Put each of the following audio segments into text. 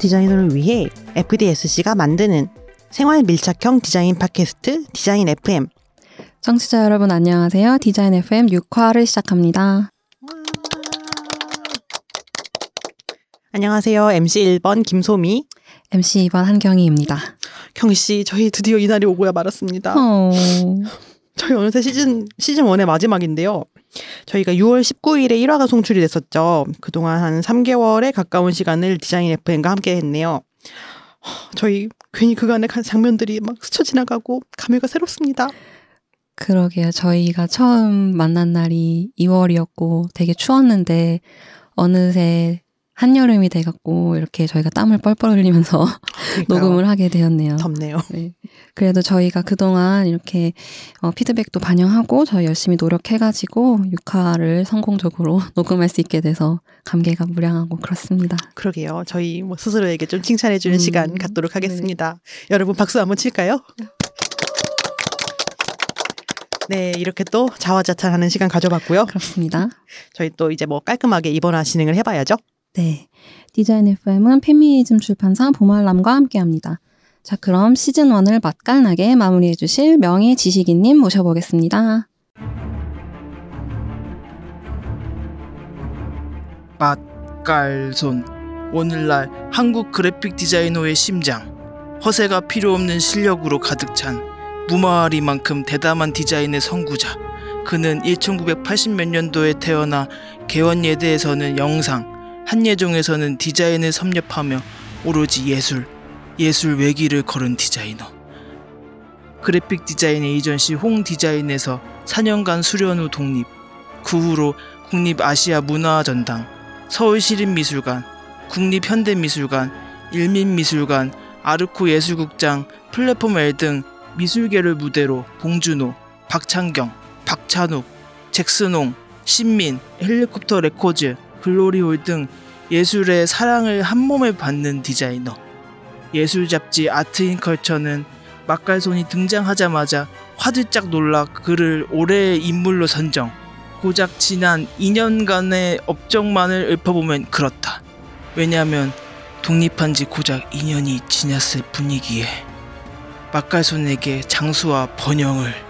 디자이너를 위해 FDSC가 만드는 생활 밀착형 디자인 팟캐스트 디자인 FM. 청취자 여러분 안녕하세요. 디자인 FM 6화를 시작합니다. 안녕하세요. MC 1번 김소미. MC 2번 한경희입니다. 경희 씨, 저희 드디어 이날이 오고야 말았습니다. 어... 저희 어느새 시즌 시즌 1의 마지막인데요. 저희가 6월 19일에 1화가 송출이 됐었죠. 그동안 한 3개월에 가까운 시간을 디자인 FM과 함께 했네요. 저희 괜히 그간의 장면들이 막 스쳐 지나가고 감회가 새롭습니다. 그러게요. 저희가 처음 만난 날이 2월이었고 되게 추웠는데 어느새 한여름이 돼갖고 이렇게 저희가 땀을 뻘뻘 흘리면서 녹음을 하게 되었네요. 덥네요. 네. 그래도 저희가 그동안 이렇게 어, 피드백도 반영하고 저희 열심히 노력해가지고 6화를 성공적으로 녹음할 수 있게 돼서 감개가 무량하고 그렇습니다. 그러게요. 저희 뭐 스스로에게 좀 칭찬해주는 음, 시간 갖도록 하겠습니다. 네. 여러분 박수 한번 칠까요? 네, 이렇게 또 자화자찬하는 시간 가져봤고요. 그렇습니다. 저희 또 이제 뭐 깔끔하게 이번화 진행을 해봐야죠. 네. 디자인 FM은 페미니즘 출판사 보말람과 함께합니다. 자, 그럼 시즌 1을 맛깔나게 마무리해 주실 명예 지식인님 모셔보겠습니다. 맛깔손 오늘날 한국 그래픽 디자이너의 심장 허세가 필요 없는 실력으로 가득 찬 무마리만큼 대담한 디자인의 선구자 그는 1980 몇 년도에 태어나 개원예대에서는 영상 한예종에서는 디자인을 섭렵하며 오로지 예술, 예술 외길을 걸은 디자이너. 그래픽 디자인 에이전시 홍 디자인에서 4년간 수련 후 독립, 그 후로 국립아시아 문화전당, 서울시립미술관, 국립현대미술관, 일민미술관, 아르코 예술극장, 플랫폼 L 등 미술계를 무대로 봉준호, 박찬경, 박찬욱, 잭슨홍, 신민, 헬리콥터 레코즈, 글로리홀 등 예술의 사랑을 한 몸에 받는 디자이너. 예술 잡지 아트인컬처는 막갈손이 등장하자마자 화들짝 놀라 그를 올해의 인물로 선정. 고작 지난 2년간의 업적만을 읊어보면 그렇다. 왜냐하면 독립한 지 고작 2년이 지났을 분위기에 막갈손에게 장수와 번영을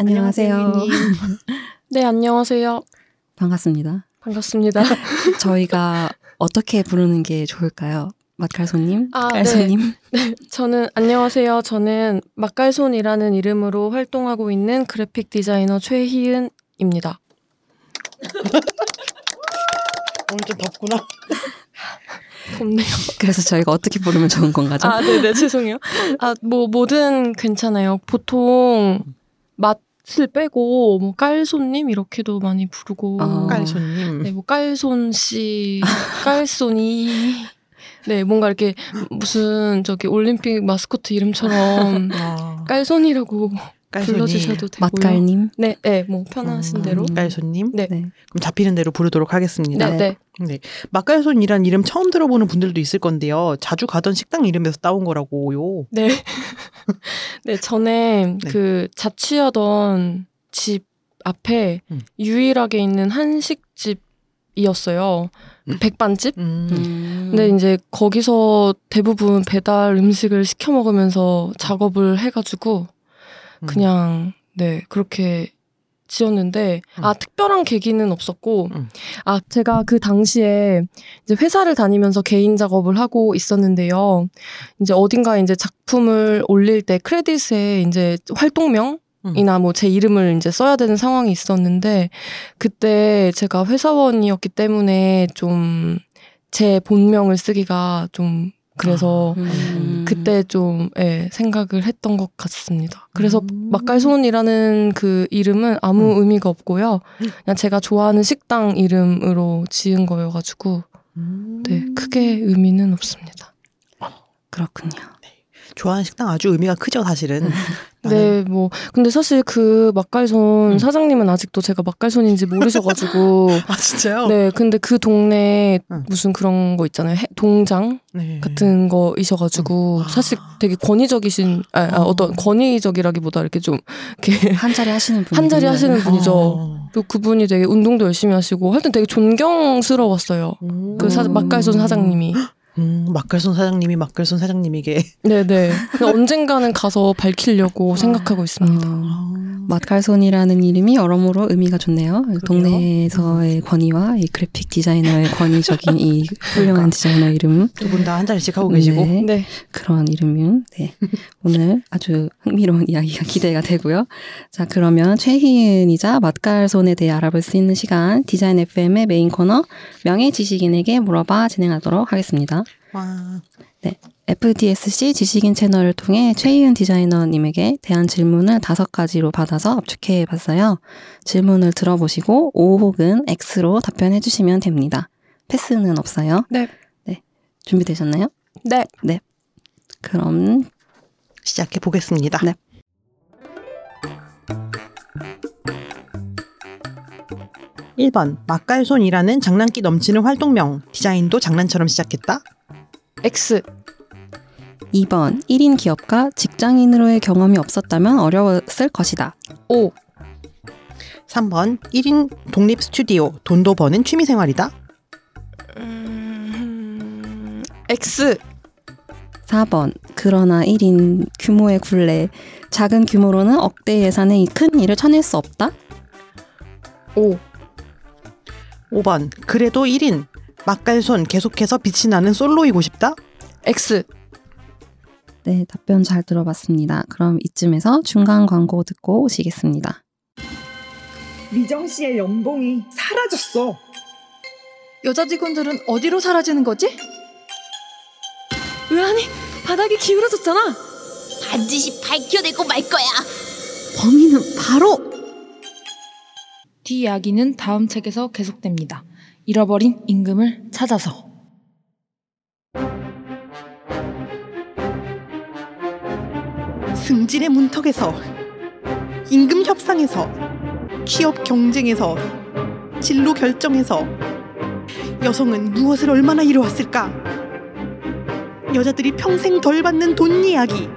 안녕하세요. 네, 안녕하세요. 반갑습니다. 반갑습니다. 저희가 어떻게 부르는 게 좋을까요? 맛갈손님? 아, 깔손님? 네. 네. 저는, 안녕하세요. 저는 맛갈손이라는 이름으로 활동하고 있는 그래픽 디자이너 최희은입니다. 오늘 좀 덥구나. 덥네요. 그래서 저희가 어떻게 부르면 좋은 건가죠? 아, 네 네, 죄송해요. 아, 뭐, 뭐든 괜찮아요. 보통, 맛, 을 빼고 뭐 깔손님 이렇게도 많이 부르고 아, 깔손님 네뭐 깔손 씨 깔손이 네 뭔가 이렇게 무슨 저기 올림픽 마스코트 이름처럼 아. 깔손이라고 깔손이. 불러주셔도 되고요. 맛깔님. 네, 네, 뭐 편하신 음, 대로. 맛깔손님. 네. 네. 그럼 잡히는 대로 부르도록 하겠습니다. 네, 네. 네. 맛깔손이란 이름 처음 들어보는 분들도 있을 건데요. 자주 가던 식당 이름에서 따온 거라고요. 네. 네, 전에 네. 그 자취하던 집 앞에 음. 유일하게 있는 한식집 이었어요. 음. 백반집? 음. 근데 이제 거기서 대부분 배달 음식을 시켜 먹으면서 작업을 해가지고 음. 그냥 네 그렇게 지었는데 음. 아 특별한 계기는 없었고 음. 아 제가 그 당시에 이제 회사를 다니면서 개인 작업을 하고 있었는데요 이제 어딘가 이제 작품을 올릴 때 크레딧에 이제 활동명 이나 뭐 제 이름을 이제 써야 되는 상황이 있었는데 그때 제가 회사원이었기 때문에 좀 제 본명을 쓰기가 좀 그래서 음. 그때 좀 예, 생각을 했던 것 같습니다. 그래서 음. 맛깔손이라는 그 이름은 아무 음. 의미가 없고요. 그냥 제가 좋아하는 식당 이름으로 지은 거여가지고 음. 네 크게 의미는 없습니다. 그렇군요. 좋아하는 식당 아주 의미가 크죠, 사실은. 나는 네, 뭐 근데 사실 그 맛깔손 음. 사장님은 아직도 제가 맛깔손인지 모르셔가지고 아 진짜요? 네, 근데 그 동네에 응. 무슨 그런 거 있잖아요. 해- 동장 네. 같은 거이셔가지고 음. 사실 되게 권위적이신 아, 아, 어. 어떤 권위적이라기보다 이렇게 좀 이렇게 한 자리 하시는 분. 한 자리 하시는 분이죠. 어. 또 그분이 되게 운동도 열심히 하시고 하여튼 되게 존경스러웠어요. 음. 그 사, 음. 맛깔손 사장님이. 음, 막걸손 사장님이 막걸손 사장님에게 네네. 근데 언젠가는 가서 밝히려고 생각하고 있습니다. 어, 아. 맛갈손이라는 이름이 여러모로 의미가 좋네요. 동네에서의 권위와 이 그래픽 디자이너의 권위적인 이 훌륭한 디자이너 이름 두 분 다 한 자리씩 하고 계시고 네, 네. 그런 이름은 네. 오늘 아주 흥미로운 이야기가 기대가 되고요. 자 그러면 최희은이자 맛갈손에 대해 알아볼 수 있는 시간 디자인 FM의 메인 코너 명예 지식인에게 물어봐 진행하도록 하겠습니다. 와. FDSC 지식인 채널을 통해 최희은 디자이너님에게 대한 질문을 다섯 가지로 받아서 압축해 봤어요. 질문을 들어보시고 O 혹은 X로 답변해 주시면 됩니다. 패스는 없어요. 네. 네. 준비되셨나요? 네. 그럼 시작해 보겠습니다. 네. 일번 막갈손이라는 장난기 넘치는 활동명 디자인도 장난처럼 시작했다. X. 2번 1인 기업가 직장인으로의 경험이 없었다면 어려웠을 것이다. O. 3번 1인 독립 스튜디오 돈도 버는 취미 생활이다. 음, X. 4번 그러나 1인 규모의 굴레 작은 규모로는 억대 예산의 큰 일을 쳐낼 수 없다. O. 5번 그래도 1인 막갈손 계속해서 빛이 나는 솔로이고 싶다. X. 네, 답변 잘 들어봤습니다. 그럼 이쯤에서 중간 광고 듣고 오시겠습니다. 미정 씨의 연봉이 사라졌어. 여자 직원들은 어디로 사라지는 거지? 의아니 바닥이 기울어졌잖아. 반드시 밝혀내고 말 거야. 범인은 바로 뒤 이야기는 다음 책에서 계속됩니다. 잃어버린 임금을 찾아서 승진의 문턱에서 임금 협상에서 취업 경쟁에서 진로 결정에서 여성은 무엇을 얼마나 이루었을까? 여자들이 평생 덜 받는 돈 이야기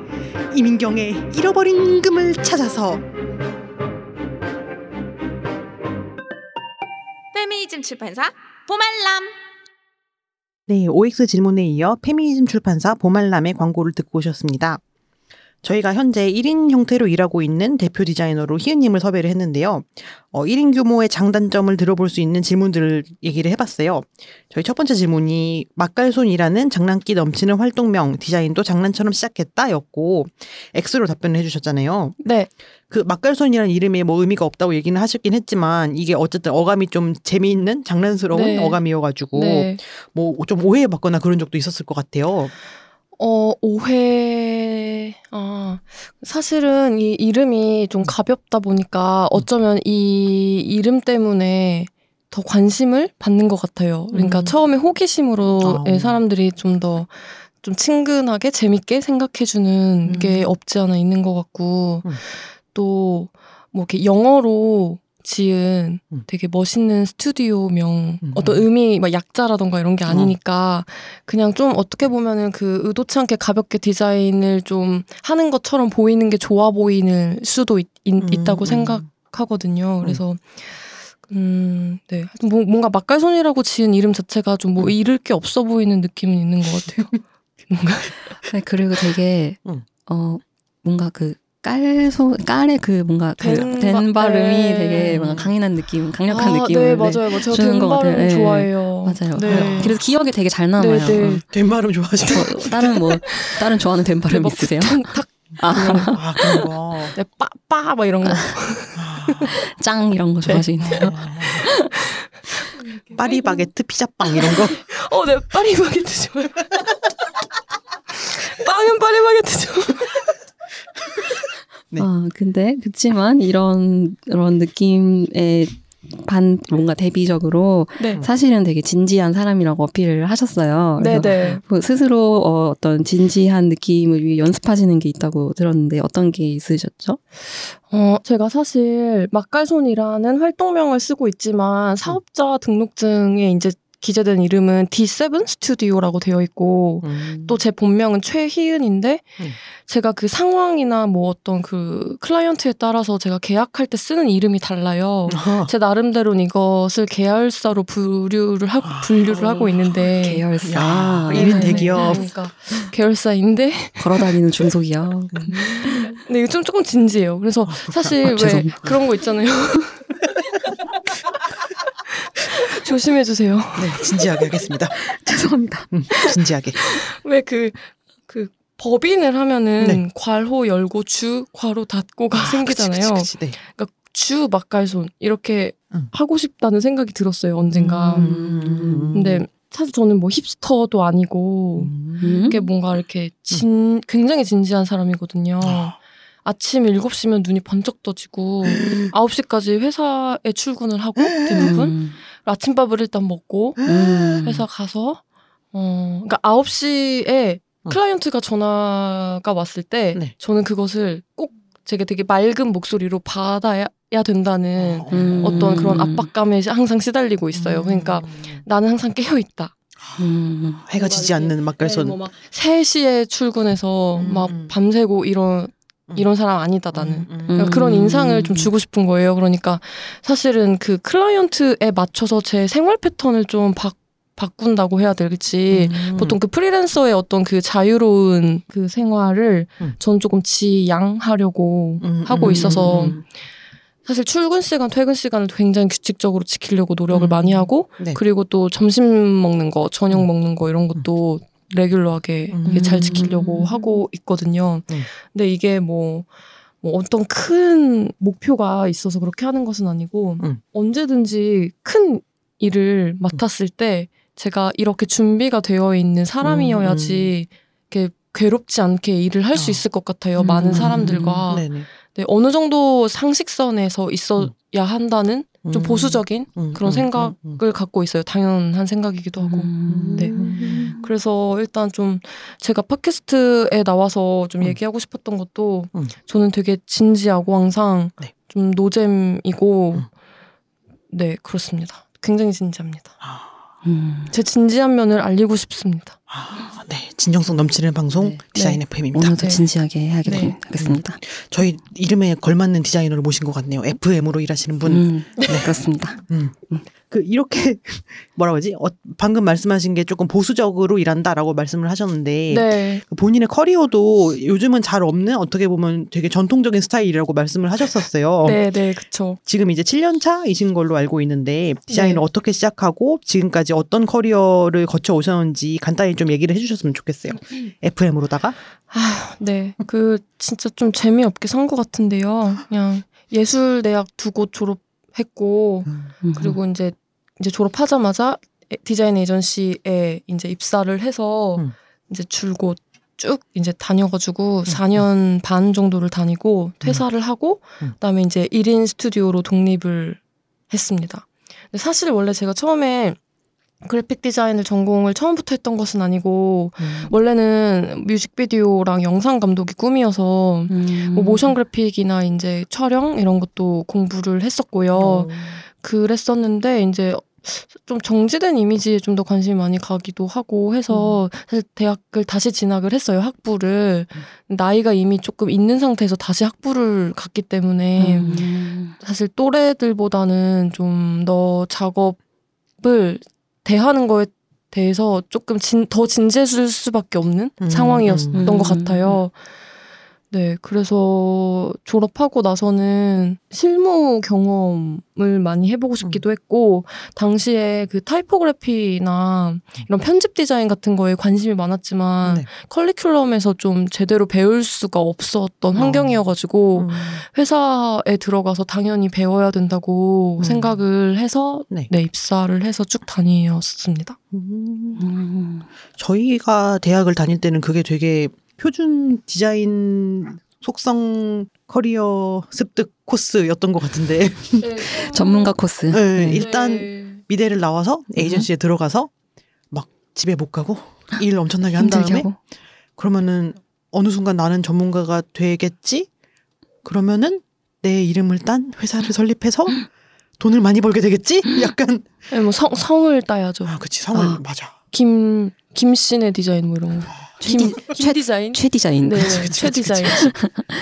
이민경의 잃어버린 임금을 찾아서 페미니즘 출판사 보말람. 네, OX 질문에 이어 페미니즘 출판사 보말람의 광고를 듣고 오셨습니다. 저희가 현재 1인 형태로 일하고 있는 대표 디자이너로 희은님을 섭외를 했는데요. 어, 1인 규모의 장단점을 들어볼 수 있는 질문들을 얘기를 해봤어요. 저희 첫 번째 질문이 막갈손이라는 장난기 넘치는 활동명 디자인도 장난처럼 시작했다 였고 X로 답변을 해주셨잖아요. 네. 그 막갈손이라는 이름에 뭐 의미가 없다고 얘기는 하셨긴 했지만 이게 어쨌든 어감이 좀 재미있는 장난스러운 네. 어감이어가지고 네. 뭐좀 오해받거나 그런 적도 있었을 것 같아요. 어, 오해. 아, 사실은 이 이름이 좀 가볍다 보니까 어쩌면 이 이름 때문에 더 관심을 받는 것 같아요. 그러니까 음. 처음에 호기심으로 어. 예, 사람들이 좀 더 좀 친근하게 재밌게 생각해주는 음. 게 없지 않아 있는 것 같고 음. 또뭐 이렇게 영어로 지은 음. 되게 멋있는 스튜디오명 음. 어떤 의미 막 약자라던가 이런 게 아니니까 그냥 좀 어떻게 보면은 그 의도치 않게 가볍게 디자인을 좀 하는 것처럼 보이는 게 좋아 보이는 수도 있, 음, 다고 음. 생각하거든요. 그래서 음, 네. 뭐, 뭔가 맛깔손이라고 지은 이름 자체가 좀 음. 뭐 잃을 게 없어 보이는 느낌은 있는 것 같아요. 뭔가 네, 그리고 되게 응. 어 뭔가 그 깔소 깔의 그 뭔가 그된된 바- 발음이 네. 되게 뭔가 강인한 느낌, 강력한 아, 느낌을 네, 맞아요. 맞아요. 제가 주는 것된 같아요. 네. 좋아해요. 맞아요. 네. 그래서 기억에 되게 잘 남아요. 네, 네. 어. 된 발음 좋아하시고. 어, 다른 뭐 다른 좋아하는 된 발음 막 있으세요? 탁, 아, 아 그런 거. 네, 빠빠 막 이런 거. 아, 짱 이런 거 좋아하시네요. 파리바게트 피자빵 이런 거. 어, 네, 파리바게트 좋아요. 빵은 파리바게트 좋아. 네. 아, 근데 그치만 이런 그런 느낌의 반 뭔가 대비적으로 네. 사실은 되게 진지한 사람이라고 어필을 하셨어요. 네네. 그 스스로 어, 어떤 진지한 느낌을 위해 연습하시는 게 있다고 들었는데 어떤 게 있으셨죠? 어, 제가 사실 막갈손이라는 활동명을 쓰고 있지만 사업자 등록증에 이제 기재된 이름은 D7 스튜디오라고 되어 있고 음. 또제 본명은 최희은인데 음. 제가 그 상황이나 뭐 어떤 그 클라이언트에 따라서 제가 계약할 때 쓰는 이름이 달라요. 아하. 제 나름대로는 이것을 계열사로 분류를 하고 분류를 하고 있는데 계열사. 야, 네. 대기업. 그러니까 계열사인데 걸어다니는 중소기업. 근데 이거 좀 조금 진지해요. 그래서 사실 아, 왜. 그런 거 있잖아요. 조심해 주세요. 네, 진지하게 하겠습니다. 죄송합니다. 음, 진지하게. 왜그그 법인을 하면은 네. 괄호 열고 주 괄호 닫고가 생기잖아요. 아, 그치, 그치, 그치. 네. 그러니까 주 막갈손 이렇게 음. 하고 싶다는 생각이 들었어요 언젠가. 음. 근데 사실 저는 뭐 힙스터도 아니고 음. 이게 뭔가 이렇게 진 굉장히 진지한 사람이거든요. 아. 아침 7시면 눈이 번쩍 떠지고 9시까지 회사에 출근을 하고 대부분 음. 아침밥을 일단 먹고 음. 회사 가서 어 그러니까 9시에 어. 클라이언트가 전화가 왔을 때 네. 저는 그것을 꼭 제가 되게 맑은 목소리로 받아야 된다는 음. 어떤 그런 압박감에 항상 시달리고 있어요. 그러니까 나는 항상 깨어 있다. 음. 해가 지지 않는 막갈손. 뭐막 3시에 출근해서 음, 막 음. 밤새고 이런 음. 이런 사람 아니다 나는. 음, 음. 그러니까 그런 음. 인상을 좀 주고 싶은 거예요. 그러니까 사실은 그 클라이언트에 맞춰서 제 생활 패턴을 좀 바, 바꾼다고 해야 될지 음. 보통 그 프리랜서의 어떤 그 자유로운 그 생활을 음. 전 조금 지양하려고 음, 하고 음, 있어서 음, 사실 출근 시간, 퇴근 시간을 굉장히 규칙적으로 지키려고 노력을 음. 많이 하고 네. 그리고 또 점심 먹는 거, 저녁 음. 먹는 거 이런 것도 레귤러하게 음. 잘 지키려고 하고 있거든요. 음. 근데 이게 뭐, 뭐 어떤 큰 목표가 있어서 그렇게 하는 것은 아니고 음. 언제든지 큰 일을 맡았을 때 제가 이렇게 준비가 되어 있는 사람이어야지 이렇게 괴롭지 않게 일을 할수 어. 있을 것 같아요. 음. 많은 사람들과. 네네. 네, 어느 정도 상식선에서 있어야 한다는 좀 음. 보수적인 음, 그런 음, 생각을. 갖고 있어요. 당연한 생각이기도 하고. 음. 네. 그래서 일단 좀 제가 팟캐스트에 나와서 좀 음. 얘기하고 싶었던 것도 음. 저는 되게 진지하고 항상 네. 좀 노잼이고 음. 네, 그렇습니다. 굉장히 진지합니다. 아, 음. 제 진지한 면을 알리고 싶습니다. 아, 네. 진정성 넘치는 방송 네. 디자인 네. FM입니다. 오늘도 네. 진지하게 해야겠, 네. 하겠습니다. 저희 이름에 걸맞는 디자이너를 모신 것 같네요. FM으로 일하시는 분. 음, 네, 그렇습니다. 음. 그 이렇게 뭐라고 하지? 어, 방금 말씀하신 게 조금 보수적으로 일한다라고 말씀을 하셨는데 네. 그 본인의 커리어도 요즘은 잘 없는 어떻게 보면 되게 전통적인 스타일이라고 말씀을 하셨었어요. 네, 네, 그쵸. 지금 이제 7년 차이신 걸로 알고 있는데 디자인을 네. 어떻게 시작하고 지금까지 어떤 커리어를 거쳐 오셨는지 간단히 좀 얘기를 해주셨으면 좋겠어요. FM으로다가 아, 네. 그 진짜 좀 재미없게 산 것 같은데요. 그냥 예술대학 두 곳 졸업했고 음. 그리고 이제 이제 졸업하자마자 에- 디자인 에이전시에 이제 입사를 해서 음. 이제 줄곧 쭉 이제 다녀가지고 4년 반 정도를 다니고 퇴사를 하고 음. 그다음에 이제 1인 스튜디오로 독립을 했습니다. 근데 사실 원래 제가 처음에 그래픽 디자인을 전공을 처음부터 했던 것은 아니고 음. 원래는 뮤직비디오랑 영상 감독이 꿈이어서 음. 뭐 모션 그래픽이나 이제 촬영 이런 것도 공부를 했었고요. 그랬었는데 이제 좀 정지된 이미지에 좀 더 관심이 많이 가기도 하고 해서 사실 대학을 다시 진학을 했어요 학부를 나이가 이미 조금 있는 상태에서 다시 학부를 갔기 때문에 음. 사실 또래들보다는 좀 더 작업 을 대하는 거에 대해서 조금 진, 더 진지해질 수밖에 없는 음, 상황이었던 음. 것 같아요. 네, 그래서 졸업하고 나서는 실무 경험을 많이 해보고 싶기도 했고, 당시에 그 타이포그래피나 이런 편집 디자인 같은 거에 관심이 많았지만, 네. 컬리큘럼에서 좀 제대로 배울 수가 없었던 어. 환경이어가지고, 음. 회사에 들어가서 당연히 배워야 된다고 음. 생각을 해서, 네. 네, 입사를 해서 쭉 다녔습니다. 음. 음. 저희가 대학을 다닐 때는 그게 되게 표준 디자인 속성 커리어 습득 코스였던 것 같은데 전문가 코스. 네, 네. 일단 미대를 나와서 에이전시에 들어가서 막 집에 못 가고 일 엄청나게 한 다음에 하고. 그러면은 어느 순간 나는 전문가가 되겠지? 그러면은 내 이름을 딴 회사를 설립해서 돈을 많이 벌게 되겠지? 약간 네, 뭐 성, 성을 따야죠. 아 그치 성을 아. 맞아 김, 김씨네 디자인 뭐 이런 거. 김, 김 디자인? 최 디자인. 네, 그치, 네, 그치, 최 그치, 디자인.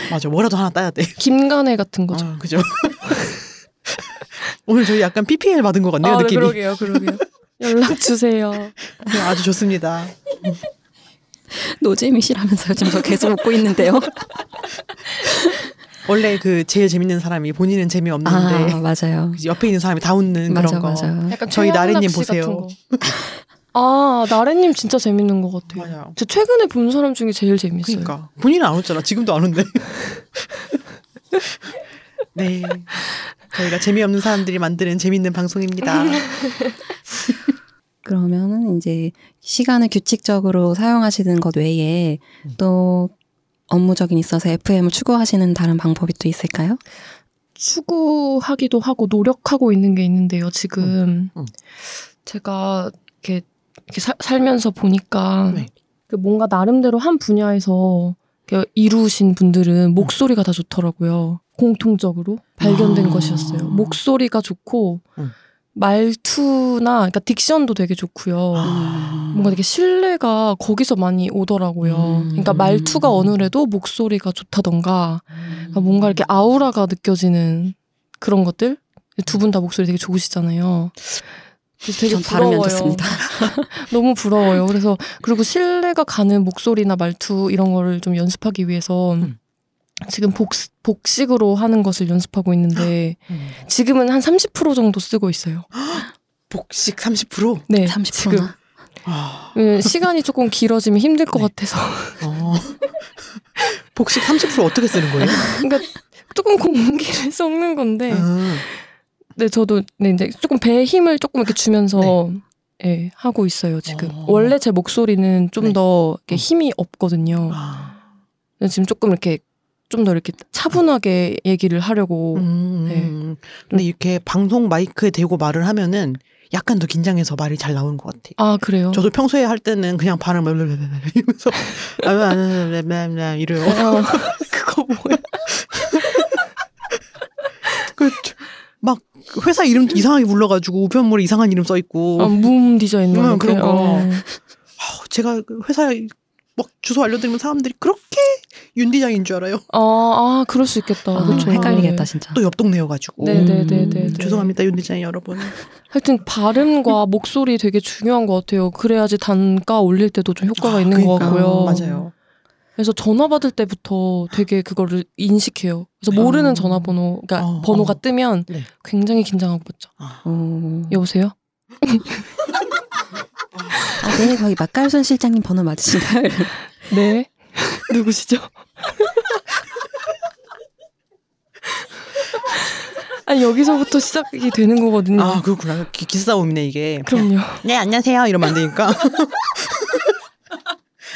맞아 뭐라도 하나 따야 돼 김간애 같은 거죠. 아, 그죠 오늘 저희 약간 PPL 받은 것 같네요 아, 네, 느낌이 그러게요, 그러게요. 연락 주세요. 네, 아주 좋습니다 노잼이시라면서요. 지금 저 계속 웃고 있는데요. 원래 그 제일 재밌는 사람이 본인은 재미없는데 아 맞아요. 옆에 있는 사람이 다 웃는 맞아 그런 거 맞아. 약간 저희 씨 보세요. 아, 나래님 진짜 재밌는 것 같아요. 맞아요 저 최근에 본 사람 중에 제일 재밌어요. 그러니까 본인은 안 웃잖아 지금도 안 웃네 네 저희가 재미없는 사람들이 만드는 재밌는 방송입니다 그러면은 이제 시간을 규칙적으로 사용하시는 것 외에 또 업무적인 있어서 FM을 추구하시는 다른 방법이 또 있을까요? 추구하기도 하고 노력하고 있는 게 있는데요. 지금 음, 음. 제가 이렇게, 이렇게 사- 살면서 보니까 네. 그 뭔가 나름대로 한 분야에서 이루신 분들은 목소리가 다 좋더라고요. 공통적으로 발견된 아. 것이었어요. 목소리가 좋고 음. 말투나 그러니까 딕션도 되게 좋고요. 아. 뭔가 되게 신뢰가 거기서 많이 오더라고요. 음. 그러니까 말투가 어느래도 목소리가 좋다던가 그러니까 뭔가 이렇게 아우라가 느껴지는 그런 것들 두 분 다 목소리 되게 좋으시잖아요. 그래서 되게 전 부러워요. 좋습니다. 너무 부러워요. 그래서 그리고 신뢰가 가는 목소리나 말투 이런 거를 좀 연습하기 위해서 음. 지금 복, 복식으로 하는 것을 연습하고 있는데 음. 지금은 한 30% 정도 쓰고 있어요. 복식 30%? 네, 30%나. 지금 아, 음, 시간이 조금 길어지면 힘들 것 네. 같아서 어. 복식 30% 어떻게 쓰는 거예요? 그러니까 조금 공기를 섞는 건데 음. 네, 저도 네, 이제 조금 배에 힘을 조금 이렇게 주면서 예, 하고 있어요, 지금. 어. 원래 제 목소리는 좀 네. 더 음. 힘이 없거든요. 아. 지금 조금 이렇게 좀 더 이렇게 차분하게 얘기를 하려고. 음. 네. 근데 이렇게 방송 마이크에 대고 말을 하면은 약간 더 긴장해서 말이 잘 나오는 것 같아요. 아, 그래요? 저도 평소에 할 때는 그냥 발음을 이러면서 이래요. 아, 그거 뭐야? 그, 막 회사 이름 이상하게 불러가지고 우편물에 이상한 이름 써 있고 아, 문 디자인 음, 뭐 그런? 거. 어. 제가 그 회사에 막 주소 알려드리면 사람들이 그렇게 윤디장인 줄 알아요. 아, 아, 그럴 수 있겠다. 아, 그렇죠. 헷갈리겠다 네. 진짜. 또 옆 동네여가지고 네네네네. 음, 죄송합니다 윤디장 여러분. 하여튼 발음과 목소리 되게 중요한 것 같아요. 그래야지 단가 올릴 때도 좀 효과가 아, 있는 것 그러니까. 같고요. 맞아요. 그래서 전화 받을 때부터 되게 그거를 인식해요. 그래서 어. 모르는 전화번호, 그러니까 어, 번호가 어. 뜨면 네. 굉장히 긴장하고 받죠. 아. 어. 여보세요? 아, 네, 거기 막갈순 실장님 번호 맞으신가요? 네. 누구시죠? 아니 여기서부터 시작이 되는 거거든요. 아 그렇구나. 기, 기싸움이네 이게. 그럼요. 네 안녕하세요 이러면 안 되니까.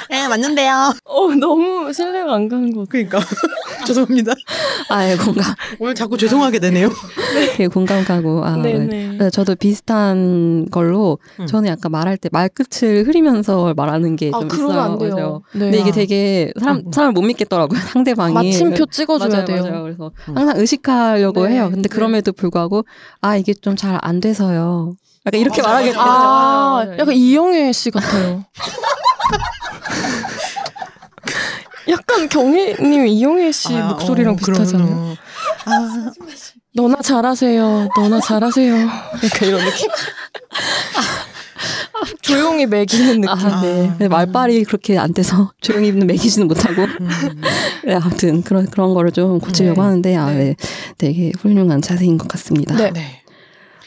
네 맞는데요. 어 너무 신뢰가 안 가는 것 같아요. 그러니까 죄송합니다. 아, 예, 공감. 오늘 자꾸 죄송하게 되네요. 되게 공감 가고. 아, 네. 네네. 네, 저도 비슷한 걸로 음. 저는 약간 말할 때 말끝을 흐리면서 말하는 게아좀 있어요. 안 돼요. 네. 근데 이게 되게 사람 음. 사람을 못 믿겠더라고요. 상대방이 마침표 찍어줘야 맞아요, 돼요. 맞아요. 그래서 음. 항상 의식하려고 네, 해요. 근데 네. 그럼에도 불구하고 아 이게 좀 잘 안 돼서요. 약간 이렇게 맞아, 말하게 되죠. 아, 맞아요. 약간 이영애 씨 같아요. 약간 경혜님 이영애 씨 아, 목소리랑 어, 비슷하잖아요. 아 너나 잘하세요. 너나 잘하세요. 약간 이런 느낌. 조용히 매기는 느낌. 아, 네. 아. 말빨이 그렇게 안 돼서 조용히 매기지는 못하고. 음. 네, 아무튼 그런 그런 거를 좀 고치려고 네. 하는데 아, 네. 네. 되게 훌륭한 자세인 것 같습니다. 네.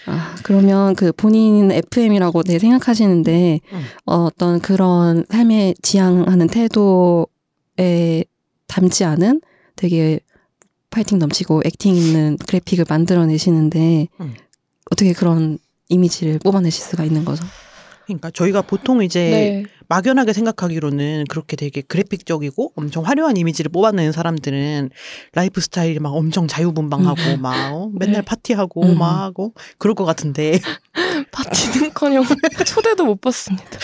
네. 아, 그러면 그 본인 FM이라고 네, 생각하시는데 음. 어, 어떤 그런 삶에 지향하는 태도에 담지 않은 되게 파이팅 넘치고 액팅 있는 그래픽을 만들어내시는데 음. 어떻게 그런 이미지를 뽑아내실 수가 있는 거죠? 그러니까 저희가 보통 이제 네. 막연하게 생각하기로는 그렇게 되게 그래픽적이고 엄청 화려한 이미지를 뽑아내는 사람들은 라이프 스타일이 막 엄청 자유분방하고 막 어, 맨날 네. 파티하고 음. 막 하고 그럴 것 같은데 파티는커녕 초대도 못 받습니다.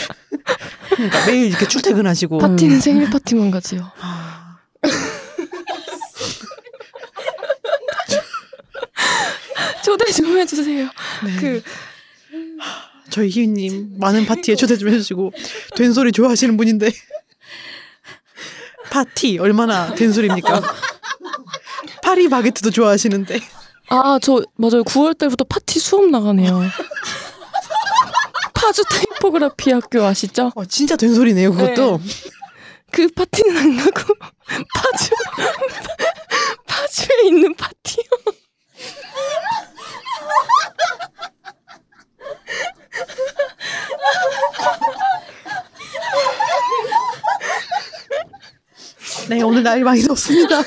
그러니까 매일 이렇게 출퇴근하시고 파티는 생일 파티만 가지요. 아, 초대 좀 해주세요. 네. 그 저희 희은님 많은 파티에 초대 좀 해주시고 된소리 좋아하시는 분인데 파티 얼마나 된소리입니까? 파리 바게트도 좋아하시는데 아, 저 맞아요. 9월 달부터 파티 수업 나가네요. 파주 타이포그라피 학교 아시죠? 어, 진짜 된소리네요 그것도 그 파티는 안 가고 파주 파주에 있는 파티요. 네 오늘 날이 많이 덥습니다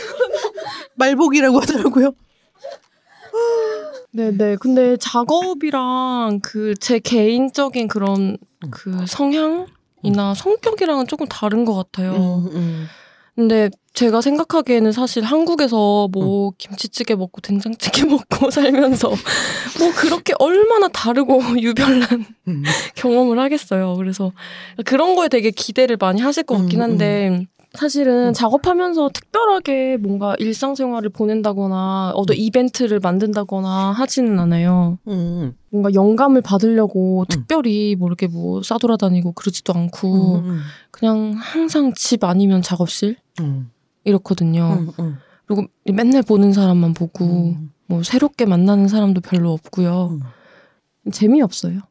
말복이라고 하더라고요 네네. 근데 작업이랑 그 제 개인적인 그런 그 성향이나 성격이랑은 조금 다른 것 같아요. 음, 음. 근데 제가 생각하기에는 사실 한국에서 뭐 김치찌개 먹고 된장찌개 먹고 살면서 뭐 그렇게 얼마나 다르고 유별난 음. 경험을 하겠어요. 그래서 그런 거에 되게 기대를 많이 하실 것 같긴 음, 한데 사실은 작업하면서 특별하게 뭔가 일상생활을 보낸다거나 어떤 이벤트를 만든다거나 하지는 않아요. 음. 뭔가 영감을 받으려고 특별히 뭐 이렇게 뭐 싸돌아다니고 그러지도 않고 음. 그냥 항상 집 아니면 작업실 음. 이렇거든요. 음. 음. 그리고 맨날 보는 사람만 보고 음. 뭐 새롭게 만나는 사람도 별로 없고요. 재미없어요.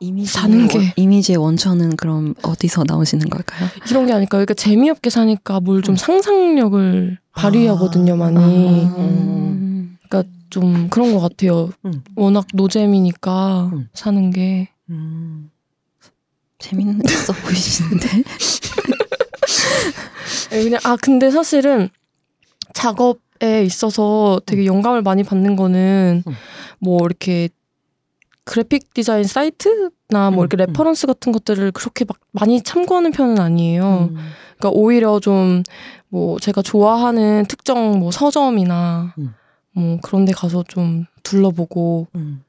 이미지 사는 게. 이미지의 원천은 그럼 어디서 나오시는 걸까요? 이런 게 아닐까요? 그러니까 재미없게 사니까 뭘좀 상상력을 발휘하거든요, 많이. 음. 그러니까 좀 그런 것 같아요. 음. 워낙 노잼이니까 음. 사는 게. 음. 재밌는 써 보이시는데 예, 그냥 아 근데 사실은 작업에 있어서 되게 영감을 많이 받는 거는 음. 뭐 이렇게 그래픽 디자인 사이트나 뭐 음, 이렇게 음. reference 같은 것들을 그렇게 막 많이 참고하는 편은 아니에요. 음. 그러니까 오히려 좀 뭐 제가 좋아하는 특정 뭐 서점이나 음. 뭐 그런 데 가서 좀 둘러보고 음.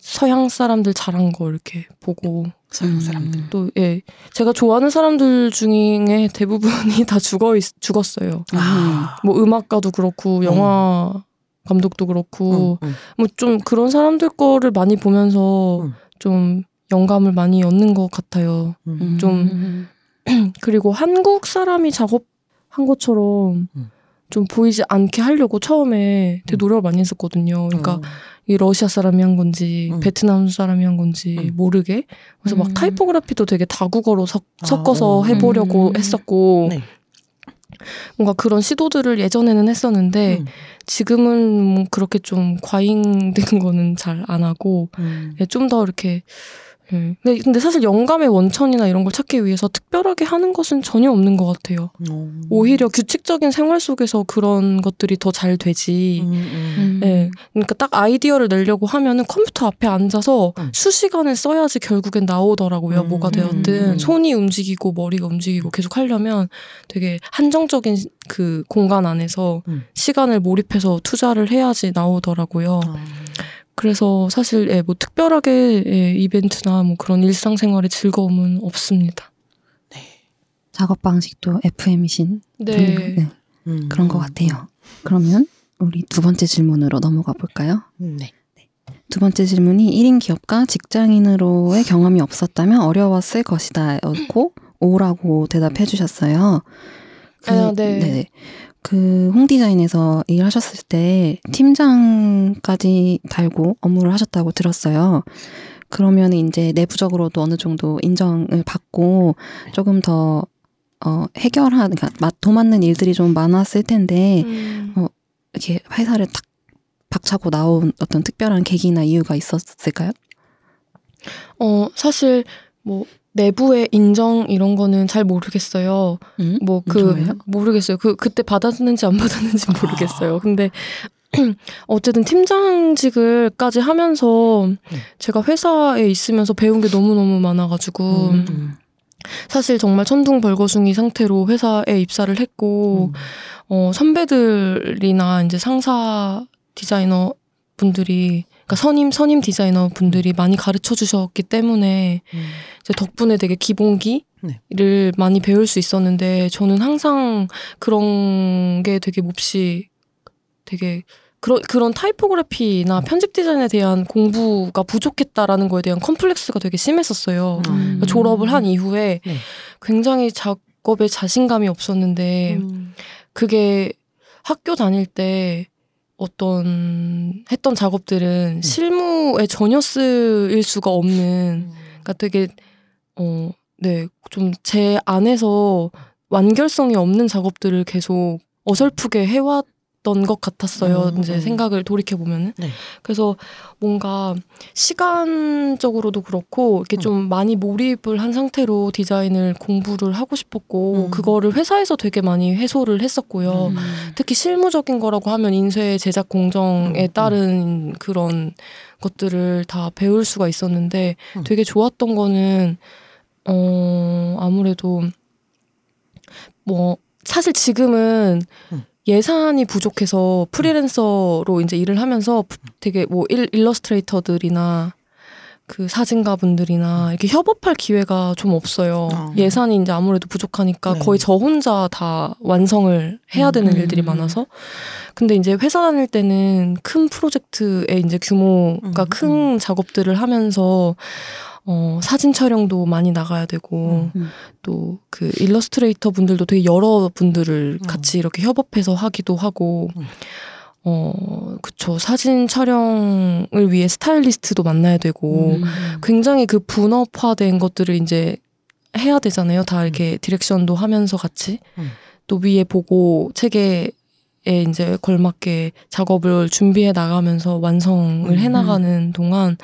서양 사람들 잘한 거 이렇게 보고 서양 음. 사람들. 또 예 제가 좋아하는 사람들 중에 대부분이 다 죽어 있, 죽었어요. 아. 뭐 음악가도 그렇고 영화 감독도 그렇고 음, 음. 뭐좀 그런 사람들 거를 많이 보면서 음. 좀 영감을 많이 얻는 것 같아요. 음. 좀 그리고 한국 사람이 작업한 것처럼 음. 좀 보이지 않게 하려고 처음에 되게 노력을 많이 했었거든요. 그러니까 어. 이 러시아 사람이 한 건지 음. 베트남 사람이 한 건지 음. 모르게 그래서 막 음. 타이포그라피도 되게 다국어로 섞, 아, 섞어서 어. 해보려고 음. 했었고 네. 뭔가 그런 시도들을 예전에는 했었는데 음. 지금은 뭐 그렇게 좀 과잉된 거는 잘 안 하고 음. 좀더 이렇게 예. 근데, 근데 사실 영감의 원천이나 이런 걸 찾기 위해서 특별하게 하는 것은 전혀 없는 것 같아요. 어. 오히려 규칙적인 생활 속에서 그런 것들이 더 잘 되지. 음, 음. 예. 그러니까 딱 아이디어를 내려고 하면은 컴퓨터 앞에 앉아서 음. 수시간을 써야지 결국엔 나오더라고요. 음. 뭐가 되었든 음. 손이 움직이고 머리가 움직이고 계속 하려면 되게 한정적인 그 공간 안에서 음. 시간을 몰입해서 투자를 해야지 나오더라고요. 아. 그래서 사실 예, 뭐 특별하게 예, 이벤트나 뭐 그런 일상생활의 즐거움은 없습니다. 작업 방식도 FM이신 네. 음. 그런 것 같아요. 그러면 우리 두 번째 질문으로 넘어가 볼까요? 음, 네. 두 번째 질문이 1인 기업가 직장인으로의 경험이 없었다면 어려웠을 것이다 였고 오라고 대답해 주셨어요. 아, 네. 그 홍디자인에서 일하셨을 때 팀장까지 달고 업무를 하셨다고 들었어요. 그러면 이제 내부적으로도 어느 정도 인정을 받고 조금 더 어, 해결한, 그러니까 맛도 맞는 일들이 좀 많았을 텐데, 음. 어, 이렇게 회사를 탁 박차고 나온 어떤 특별한 계기나 이유가 있었을까요? 어, 사실 뭐 내부의 인정 이런 거는 잘 모르겠어요. 음? 뭐그 정말요? 모르겠어요. 그 그때 받았는지 안 받았는지 모르겠어요. 근데 어쨌든 팀장직을까지 하면서 제가 회사에 있으면서 배운 게 너무 너무 많아가지고 음. 사실 정말 천둥 벌거숭이 상태로 회사에 입사를 했고 어 선배들이나 이제 상사 디자이너 분들이 그러니까 선임 선임 디자이너 분들이 많이 가르쳐 주셨기 때문에 음. 이제 덕분에 되게 기본기를 네. 많이 배울 수 있었는데 저는 항상 그런 게 되게 몹시 되게 그런 그런 타이포그래피나 편집 디자인에 대한 공부가 부족했다라는 거에 대한 컴플렉스가 되게 심했었어요. 음. 그러니까 졸업을 한 이후에 네. 굉장히 작업에 자신감이 없었는데 음. 그게 학교 다닐 때 어떤 했던 작업들은 실무에 전혀 쓰일 수가 없는 그러니까 되게 어 네 좀 제 안에서 완결성이 없는 작업들을 계속 어설프게 해왔 던 것 같았어요. 음, 이제 음. 생각을 돌이켜 보면은 네. 그래서 뭔가 시간적으로도 그렇고 이렇게 음. 좀 많이 몰입을 한 상태로 디자인을 공부를 하고 싶었고 음. 그거를 회사에서 되게 많이 해소를 했었고요. 음. 특히 실무적인 거라고 하면 인쇄 제작 공정에 음, 따른 그런 것들을 다 배울 수가 있었는데 음. 되게 좋았던 거는 어 아무래도 뭐 사실 지금은 음. 예산이 부족해서 프리랜서로 이제 일을 하면서 되게 뭐 일, 일러스트레이터들이나 그 사진가 분들이나 이렇게 협업할 기회가 좀 없어요. 아. 예산이 이제 아무래도 부족하니까 네. 거의 저 혼자 다 완성을 해야 되는 음. 일들이 많아서. 근데 이제 회사 다닐 때는 큰 프로젝트의 이제 규모가 음, 큰 작업들을 하면서 어, 사진 촬영도 많이 나가야 되고 음. 또그 일러스트레이터 분들도 되게 여러 분들을 음. 같이 이렇게 협업해서 하기도 하고 음. 어 그쵸 사진 촬영을 위해 스타일리스트도 만나야 되고 음. 굉장히 그 분업화된 것들을 이제 해야 되잖아요. 다 이렇게 디렉션도 하면서 같이 음. 또 위에 보고 체계에 이제 걸맞게 작업을 준비해 나가면서 완성을 음. 해 나가는 동안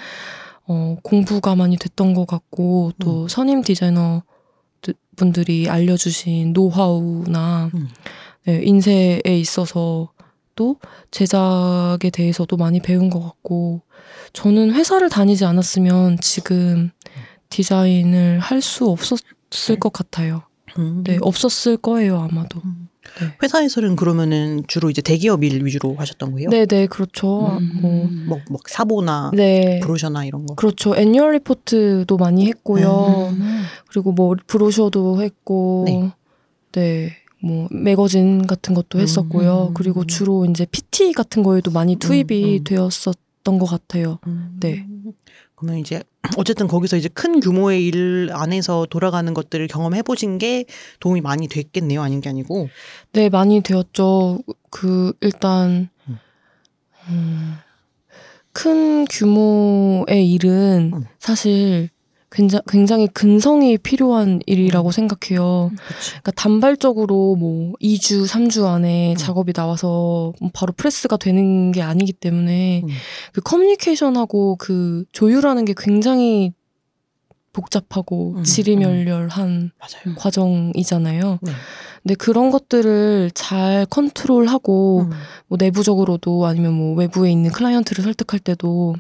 어 공부가 많이 됐던 것 같고 또 음. 선임 디자이너 드- 분들이 알려주신 노하우나 음. 네, 인쇄에 있어서 또 제작에 대해서도 많이 배운 것 같고 저는 회사를 다니지 않았으면 지금 디자인을 할 수 없었을 것 같아요. 음. 네, 없었을 거예요 아마도. 음. 네. 회사에서는 그러면은 주로 이제 대기업 일 위주로 하셨던 거예요? 네, 네, 그렇죠. 음. 뭐, 뭐, 뭐 사보나 네, 브로셔나 이런 거. 그렇죠. 애니얼 리포트도 많이 했고요. 음. 그리고 뭐 브로셔도 했고, 네. 네. 뭐 매거진 같은 것도 했었고요. 음. 그리고 주로 이제 PT 같은 거에도 많이 투입이 음. 되었었던 것 같아요. 음. 네. 그러면 이제 어쨌든 거기서 이제 큰 규모의 일 안에서 돌아가는 것들을 경험해 보신 게 도움이 많이 됐겠네요. 아닌 게 아니고. 네, 많이 되었죠. 그 일단 음. 음, 큰 규모의 일은 음. 사실 굉장히, 굉장히 근성이 필요한 음. 일이라고 생각해요. 그렇지. 그러니까 단발적으로 뭐 2주, 3주 안에 음. 작업이 나와서 뭐 바로 프레스가 되는 게 아니기 때문에 음. 그 커뮤니케이션하고 그 조율하는 게 굉장히 복잡하고 음. 지리멸렬한 맞아요. 과정이잖아요. 네. 근데 그런 것들을 잘 컨트롤하고 음. 뭐 내부적으로도 아니면 뭐 외부에 있는 클라이언트를 설득할 때도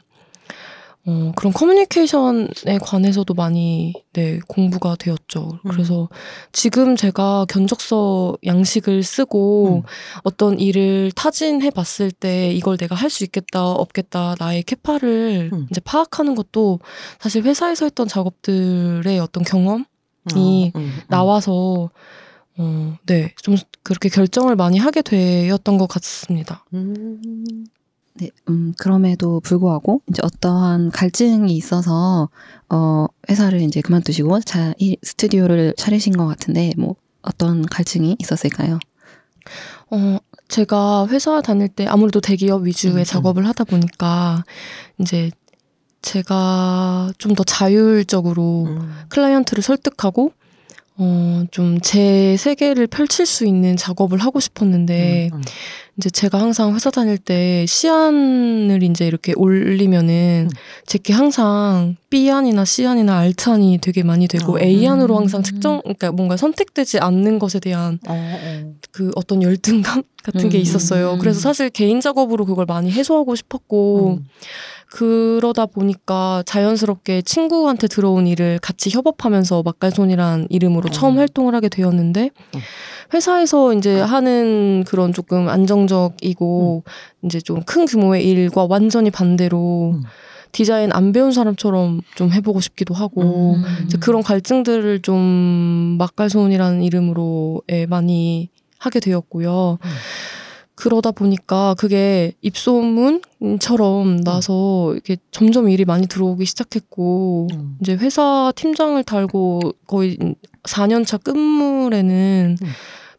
어, 그런 커뮤니케이션에 관해서도 많이 네, 공부가 되었죠. 음. 그래서 지금 제가 견적서 양식을 쓰고 음. 어떤 일을 타진해 봤을 때 이걸 내가 할 수 있겠다, 없겠다, 나의 캐파를 음. 이제 파악하는 것도 사실 회사에서 했던 작업들의 어떤 경험 이 어. 나와서 어, 네, 좀 그렇게 결정을 많이 하게 되었던 것 같습니다. 음. 네, 음, 그럼에도 불구하고 이제 어떠한 갈증이 있어서 어, 회사를 이제 그만두시고 자, 이 스튜디오를 차리신 것 같은데 뭐 어떤 갈증이 있었을까요? 어, 제가 회사 다닐 때 아무래도 대기업 위주의 음, 음. 작업을 하다 보니까 이제 제가 좀 더 자율적으로 음. 클라이언트를 설득하고 어, 좀 제 세계를 펼칠 수 있는 작업을 하고 싶었는데 음, 음. 이제 제가 항상 회사 다닐 때 시안을 이제 이렇게 올리면은 음. 제게 항상 B안이나 C안이나 R안이 되게 많이 되고 어. A안으로 항상 음. 측정 그러니까 뭔가 선택되지 않는 것에 대한 어, 어. 그 어떤 열등감 같은 게 음. 있었어요. 그래서 사실 개인 작업으로 그걸 많이 해소하고 싶었고 음. 그러다 보니까 자연스럽게 친구한테 들어온 일을 같이 협업하면서 막갈손이란 이름으로 처음 음. 활동을 하게 되었는데 음. 회사에서 이제 하는 그런 조금 안정적이고 이제 좀 큰 규모의 일과 완전히 반대로 음. 디자인 안 배운 사람처럼 좀 해보고 싶기도 하고 음. 이제 그런 갈증들을 좀 막갈손이라는 이름으로 예, 많이 하게 되었고요. 음. 그러다 보니까 그게 입소문처럼 나서 이렇게 점점 일이 많이 들어오기 시작했고 음. 이제 회사 팀장을 달고 거의 4년차 끝물에는 음.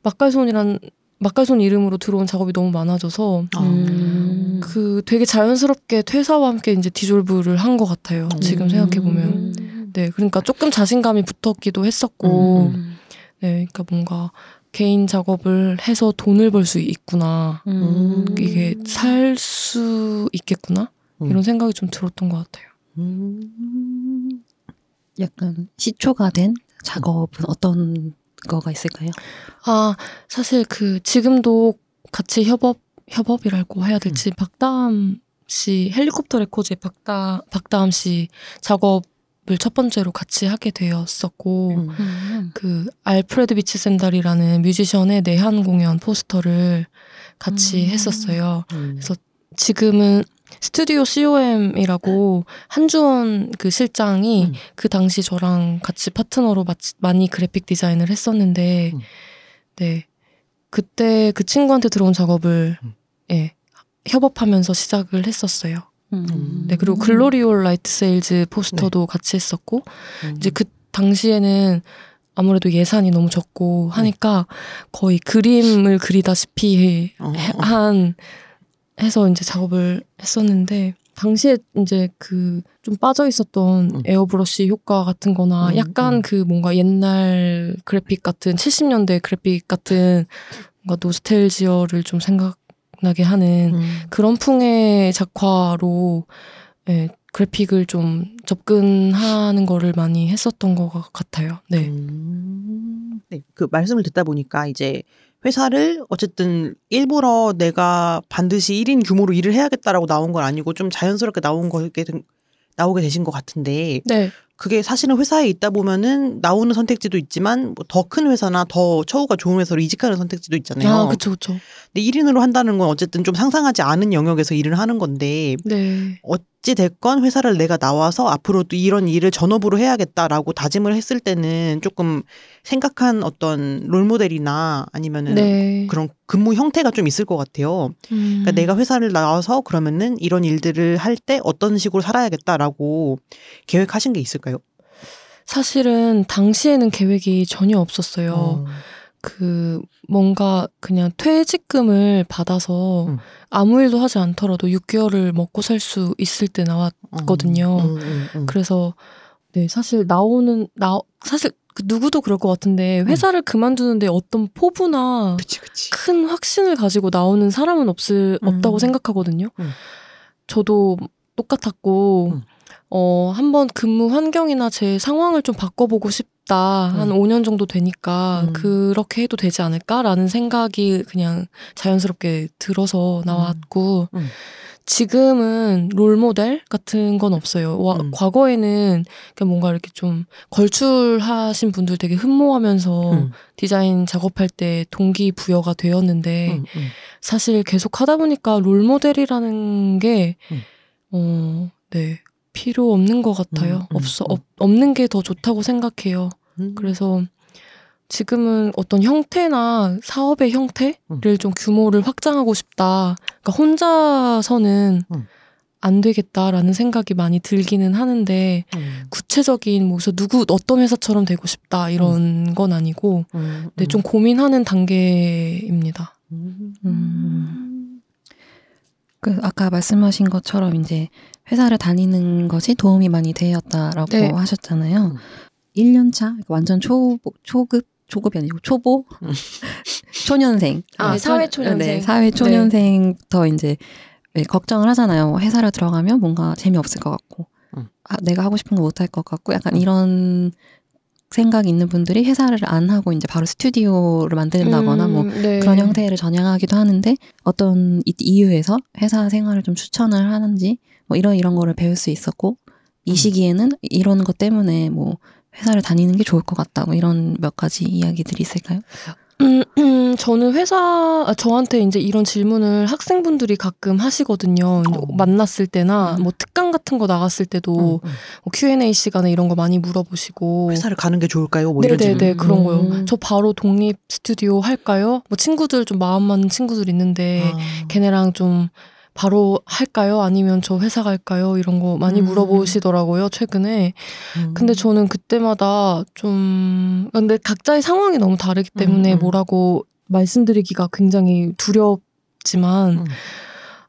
막갈손이란 막갈손 이름으로 들어온 작업이 너무 많아져서 아. 음. 그 되게 자연스럽게 퇴사와 함께 이제 디졸브를 한 것 같아요. 지금 생각해 보면. 음. 네, 그러니까 조금 자신감이 붙었기도 했었고, 음. 네, 그러니까 뭔가 개인 작업을 해서 돈을 벌 수 있구나. 음. 이게 살 수 있겠구나. 음. 이런 생각이 좀 들었던 것 같아요. 음. 약간 시초가 된 작업은 어떤 거가 있을까요? 아, 사실 그 지금도 같이 협업 협업이라고 해야 될지 박다함 씨 헬리콥터 레코드의 박다 박다함 씨 작업을 첫 번째로 같이 하게 되었었고 음. 음. 그 알프레드 비치 샌달이라는 뮤지션의 내한 공연 포스터를 같이 음. 했었어요. 음. 그래서 지금은 스튜디오 COM이라고 한주원 그 실장이 음. 그 당시 저랑 같이 파트너로 마치- 많이 그래픽 디자인을 했었는데, 음. 네. 그때 그 친구한테 들어온 작업을, 음. 예, 협업하면서 시작을 했었어요. 음. 네, 그리고 글로리홀 라이트 세일즈 포스터도 같이 했었고, 음. 이제 그 당시에는 아무래도 예산이 너무 적고 하니까 거의 그림을 그리다시피 어, 해- 어. 한 해서 이제 작업을 했었는데 당시에 이제 그 좀 빠져 있었던 음. 에어브러쉬 효과 같은 거나 음, 약간 음. 그 뭔가 옛날 그래픽 같은 70년대 그래픽 같은 뭔가 노스텔지어를 좀 생각 나게 하는 음. 그런 풍의 작화로 예, 그래픽을 좀 접근하는 거를 많이 했었던 것 같아요. 네. 음. 네. 그 말씀을 듣다 보니까 이제 회사를 어쨌든 일부러 내가 반드시 1인 규모로 일을 해야겠다라고 나온 건 아니고 좀 자연스럽게 나온 거게 된- 나오게 되신 것 같은데 네. 그게 사실은 회사에 있다 보면은 나오는 선택지도 있지만 뭐 더 큰 회사나 더 처우가 좋은 회사로 이직하는 선택지도 있잖아요. 아, 그쵸, 그쵸. 근데 1인으로 한다는 건 어쨌든 좀 상상하지 않은 영역에서 일을 하는 건데 네. 어찌 됐건 회사를 내가 나와서 앞으로도 이런 일을 전업으로 해야겠다라고 다짐을 했을 때는 조금 생각한 어떤 롤모델이나 아니면은 네. 그런 근무 형태가 좀 있을 것 같아요. 음. 그러니까 내가 회사를 나와서 그러면은 이런 일들을 할 때 어떤 식으로 살아야겠다라고 계획하신 게 있을까요? 사실은 당시에는 계획이 전혀 없었어요. 어. 그 뭔가 그냥 퇴직금을 받아서 음. 아무 일도 하지 않더라도 6개월을 먹고 살 수 있을 때 나왔거든요. 음, 음, 음. 그래서 네 사실 나오는 나 사실 그 누구도 그럴 것 같은데 회사를 그만두는데 어떤 포부나 그치 그치. 큰 확신을 가지고 나오는 사람은 없을 음. 없다고 생각하거든요. 음. 저도 똑같았고 음. 어 한번 근무 환경이나 제 상황을 좀 바꿔보고 싶 다. 한 음. 5년 정도 되니까 음. 그렇게 해도 되지 않을까라는 생각이 그냥 자연스럽게 들어서 나왔고 음. 지금은 롤 모델 같은 건 없어요. 와- 음. 과거에는 뭔가 이렇게 좀 걸출하신 분들 되게 흠모하면서 음, 디자인 작업할 때 동기 부여가 되었는데 음, 음. 사실 계속 하다 보니까 롤 모델이라는 게 음. 어, 네. 필요 없는 것 같아요. 음, 음, 없어 음. 없, 없는 게 더 좋다고 생각해요. 음. 그래서 지금은 어떤 형태나 사업의 형태를 음. 좀 규모를 확장하고 싶다. 그러니까 혼자서는 음. 안 되겠다라는 생각이 많이 들기는 하는데 음, 구체적인 뭐 그래서 누구 어떤 회사처럼 되고 싶다 이런 건 아니고 음, 네, 음. 좀 고민하는 단계입니다. 음. 음. 그 아까 말씀하신 것처럼 이제 회사를 다니는 것이 도움이 많이 되었다라고 네. 하셨잖아요. 1년 차 그러니까 완전 초 초급 초급이 아니고 초보 초년생 아, 네, 사회 초- 초년생. 네, 사회 초년생부터 이제 왜 걱정을 하잖아요. 회사를 들어가면 뭔가 재미없을 것 같고 음. 아, 내가 하고 싶은 거 못할 것 같고 약간 이런 생각이 있는 분들이 회사를 안 하고 이제 바로 스튜디오를 만든다거나 뭐 음, 네. 그런 형태를 전향하기도 하는데 어떤 이- 이유에서 회사 생활을 좀 추천을 하는지 뭐 이런 이런 거를 배울 수 있었고 이 음. 시기에는 이런 것 때문에 뭐 회사를 다니는 게 좋을 것 같다 뭐 이런 몇 가지 이야기들이 있을까요? 음, 음, 저는 회사 아, 저한테 이제 이런 질문을 학생분들이 가끔 하시거든요. 어. 만났을 때나 음. 뭐 특강 같은 거 나갔을 때도 음, 음. 뭐 Q&A 시간에 이런 거 많이 물어보시고 회사를 가는 게 좋을까요? 뭐 네네네 질문. 그런 음. 거요. 저 바로 독립 스튜디오 할까요? 뭐 친구들 좀 마음 맞는 친구들 있는데 아. 걔네랑 좀 바로 할까요? 아니면 저 회사 갈까요? 이런 거 많이 음. 물어보시더라고요 최근에. 음. 근데 저는 그때마다 좀 근데 각자의 상황이 너무 다르기 때문에 음, 음. 뭐라고 말씀드리기가 굉장히 두렵지만 음.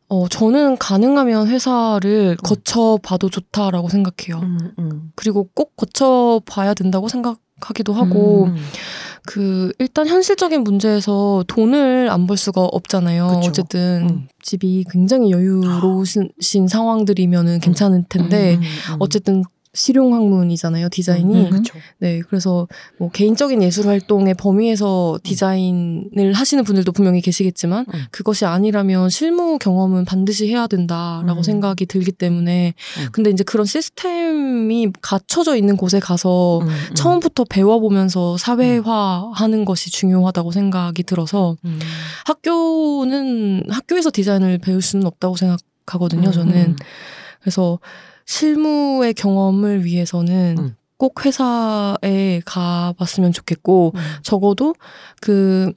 어 저는 가능하면 회사를 거쳐봐도 좋다라고 생각해요. 음, 음. 그리고 꼭 거쳐봐야 된다고 생각하기도 하고 음. 그 일단 현실적인 문제에서 돈을 안 벌 수가 없잖아요. 그쵸. 어쨌든 음. 집이 굉장히 여유로우신 상황들이면은 괜찮을 텐데 음, 음. 어쨌든 실용 학문이잖아요 디자인이. 음. 그렇죠. 네, 그래서 뭐 개인적인 예술 활동의 범위에서 디자인을 하시는 분들도 분명히 계시겠지만 음. 그것이 아니라면 실무 경험은 반드시 해야 된다라고 음. 생각이 들기 때문에 음. 근데 이제 그런 시스템이 갖춰져 있는 곳에 가서 음, 음. 처음부터 배워보면서 사회화하는 것이 중요하다고 생각이 들어서 음. 학교는 학교에서 디자인을 배울 수는 없다고 생각하거든요. 음, 저는 음. 그래서 실무의 경험을 위해서는 음. 꼭 회사에 가봤으면 좋겠고 음. 적어도 그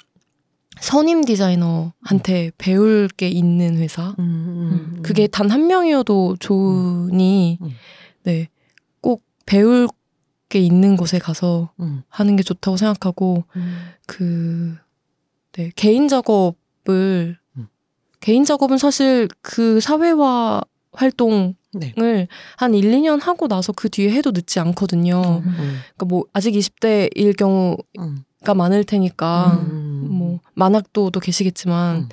선임 디자이너한테 배울 게 있는 회사 음, 음, 음. 그게 단 한 명이어도 좋으니 음. 네꼭 배울 게 있는 곳에 가서 음, 하는 게 좋다고 생각하고 음. 그 네, 개인 작업을 음. 개인 작업은 사실 그 사회화 활동을 네. 한 1, 2년 하고 나서 그 뒤에 해도 늦지 않거든요. 음, 그러니까 뭐 아직 20대일 경우가 음. 많을 테니까 음. 뭐 만학도도 계시겠지만 음.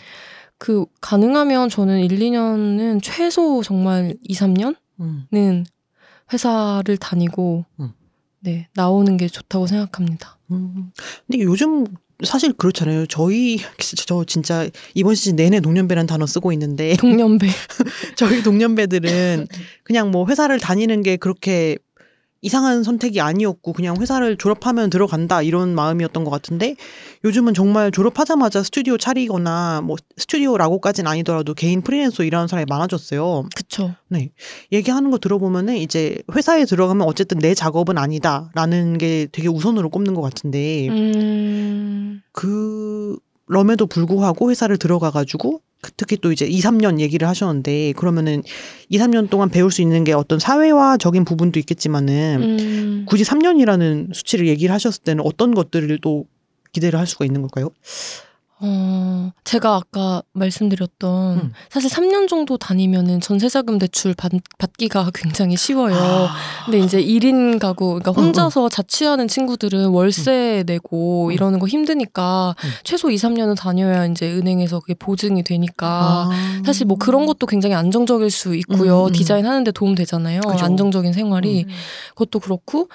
그 가능하면 저는 1, 2년은 최소 정말 2, 3년은 음. 회사를 다니고 음. 네, 나오는 게 좋다고 생각합니다. 음. 근데 요즘 사실 그렇잖아요. 저희 저 진짜 이번 시즌 내내 동년배라는 단어 쓰고 있는데 동년배. 저희 동년배들은 그냥 뭐 회사를 다니는 게 그렇게 이상한 선택이 아니었고 그냥 회사를 졸업하면 들어간다 이런 마음이었던 것 같은데 요즘은 정말 졸업하자마자 스튜디오 차리거나 뭐 스튜디오라고까지는 아니더라도 개인 프리랜서 일하는 사람이 많아졌어요. 그쵸. 네. 얘기하는 거 들어보면은 이제 회사에 들어가면 어쨌든 내 작업은 아니다라는 게 되게 우선으로 꼽는 것 같은데 음, 그 럼에도 불구하고 회사를 들어가가지고 그- 특히 또 이제 2, 3년 얘기를 하셨는데 그러면은 2, 3년 동안 배울 수 있는 게 어떤 사회화적인 부분도 있겠지만은 음. 굳이 3년이라는 수치를 얘기를 하셨을 때는 어떤 것들을 또 기대를 할 수가 있는 걸까요? 어, 제가 아까 말씀드렸던 음. 사실 3년 정도 다니면은 전세자금 대출 받, 받기가 굉장히 쉬워요. 아. 근데 이제 1인 가구, 그러니까 응, 혼자서 자취하는 친구들은 월세 내고 응. 이러는 거 힘드니까 응. 최소 2, 3년은 다녀야 이제 은행에서 그게 보증이 되니까 아. 사실 뭐 그런 것도 굉장히 안정적일 수 있고요. 음, 음. 디자인 하는데 도움 되잖아요. 그죠. 안정적인 생활이. 그것도 그렇고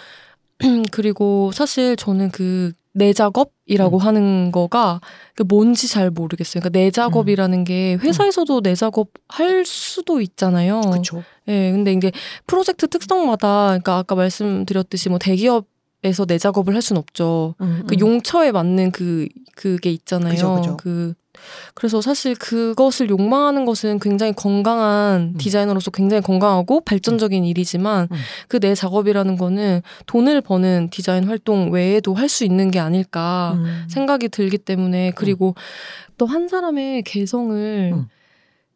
그리고 사실 저는 그 내 작업이라고 음. 하는 거가 그 뭔지 잘 모르겠어요. 그러니까 내 작업이라는 게 회사에서도 내 작업 할 수도 있잖아요. 그렇죠. 예, 근데 이게 프로젝트 특성마다 그러니까 아까 말씀드렸듯이 뭐 대기업 에서 내 작업을 할 수는 없죠. 그 용처에 맞는 그 그게 있잖아요. 그죠, 그죠. 그 그래서 사실 그것을 욕망하는 것은 굉장히 건강한 음. 디자이너로서 굉장히 건강하고 발전적인 일이지만 음. 그내 작업이라는 거는 돈을 버는 디자인 활동 외에도 할 수 있는 게 아닐까 음. 생각이 들기 때문에 그리고 또 한 사람의 개성을 음.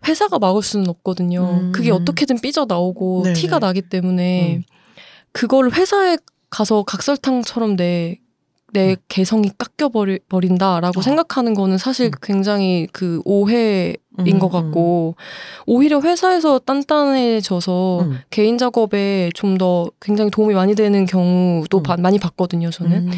회사가 막을 수는 없거든요. 음. 그게 어떻게든 삐져 나오고. 티가 나기 때문에 음. 그거를 회사에 가서 각설탕처럼 내 내 음. 개성이 깎여 버리, 버린다라고 어. 생각하는 거는 사실 음. 굉장히 그 오해인 음, 것 같고 오히려 회사에서 단단해져서 음. 개인 작업에 좀 더 굉장히 도움이 많이 되는 경우도 음. 바- 많이 봤거든요 저는 음.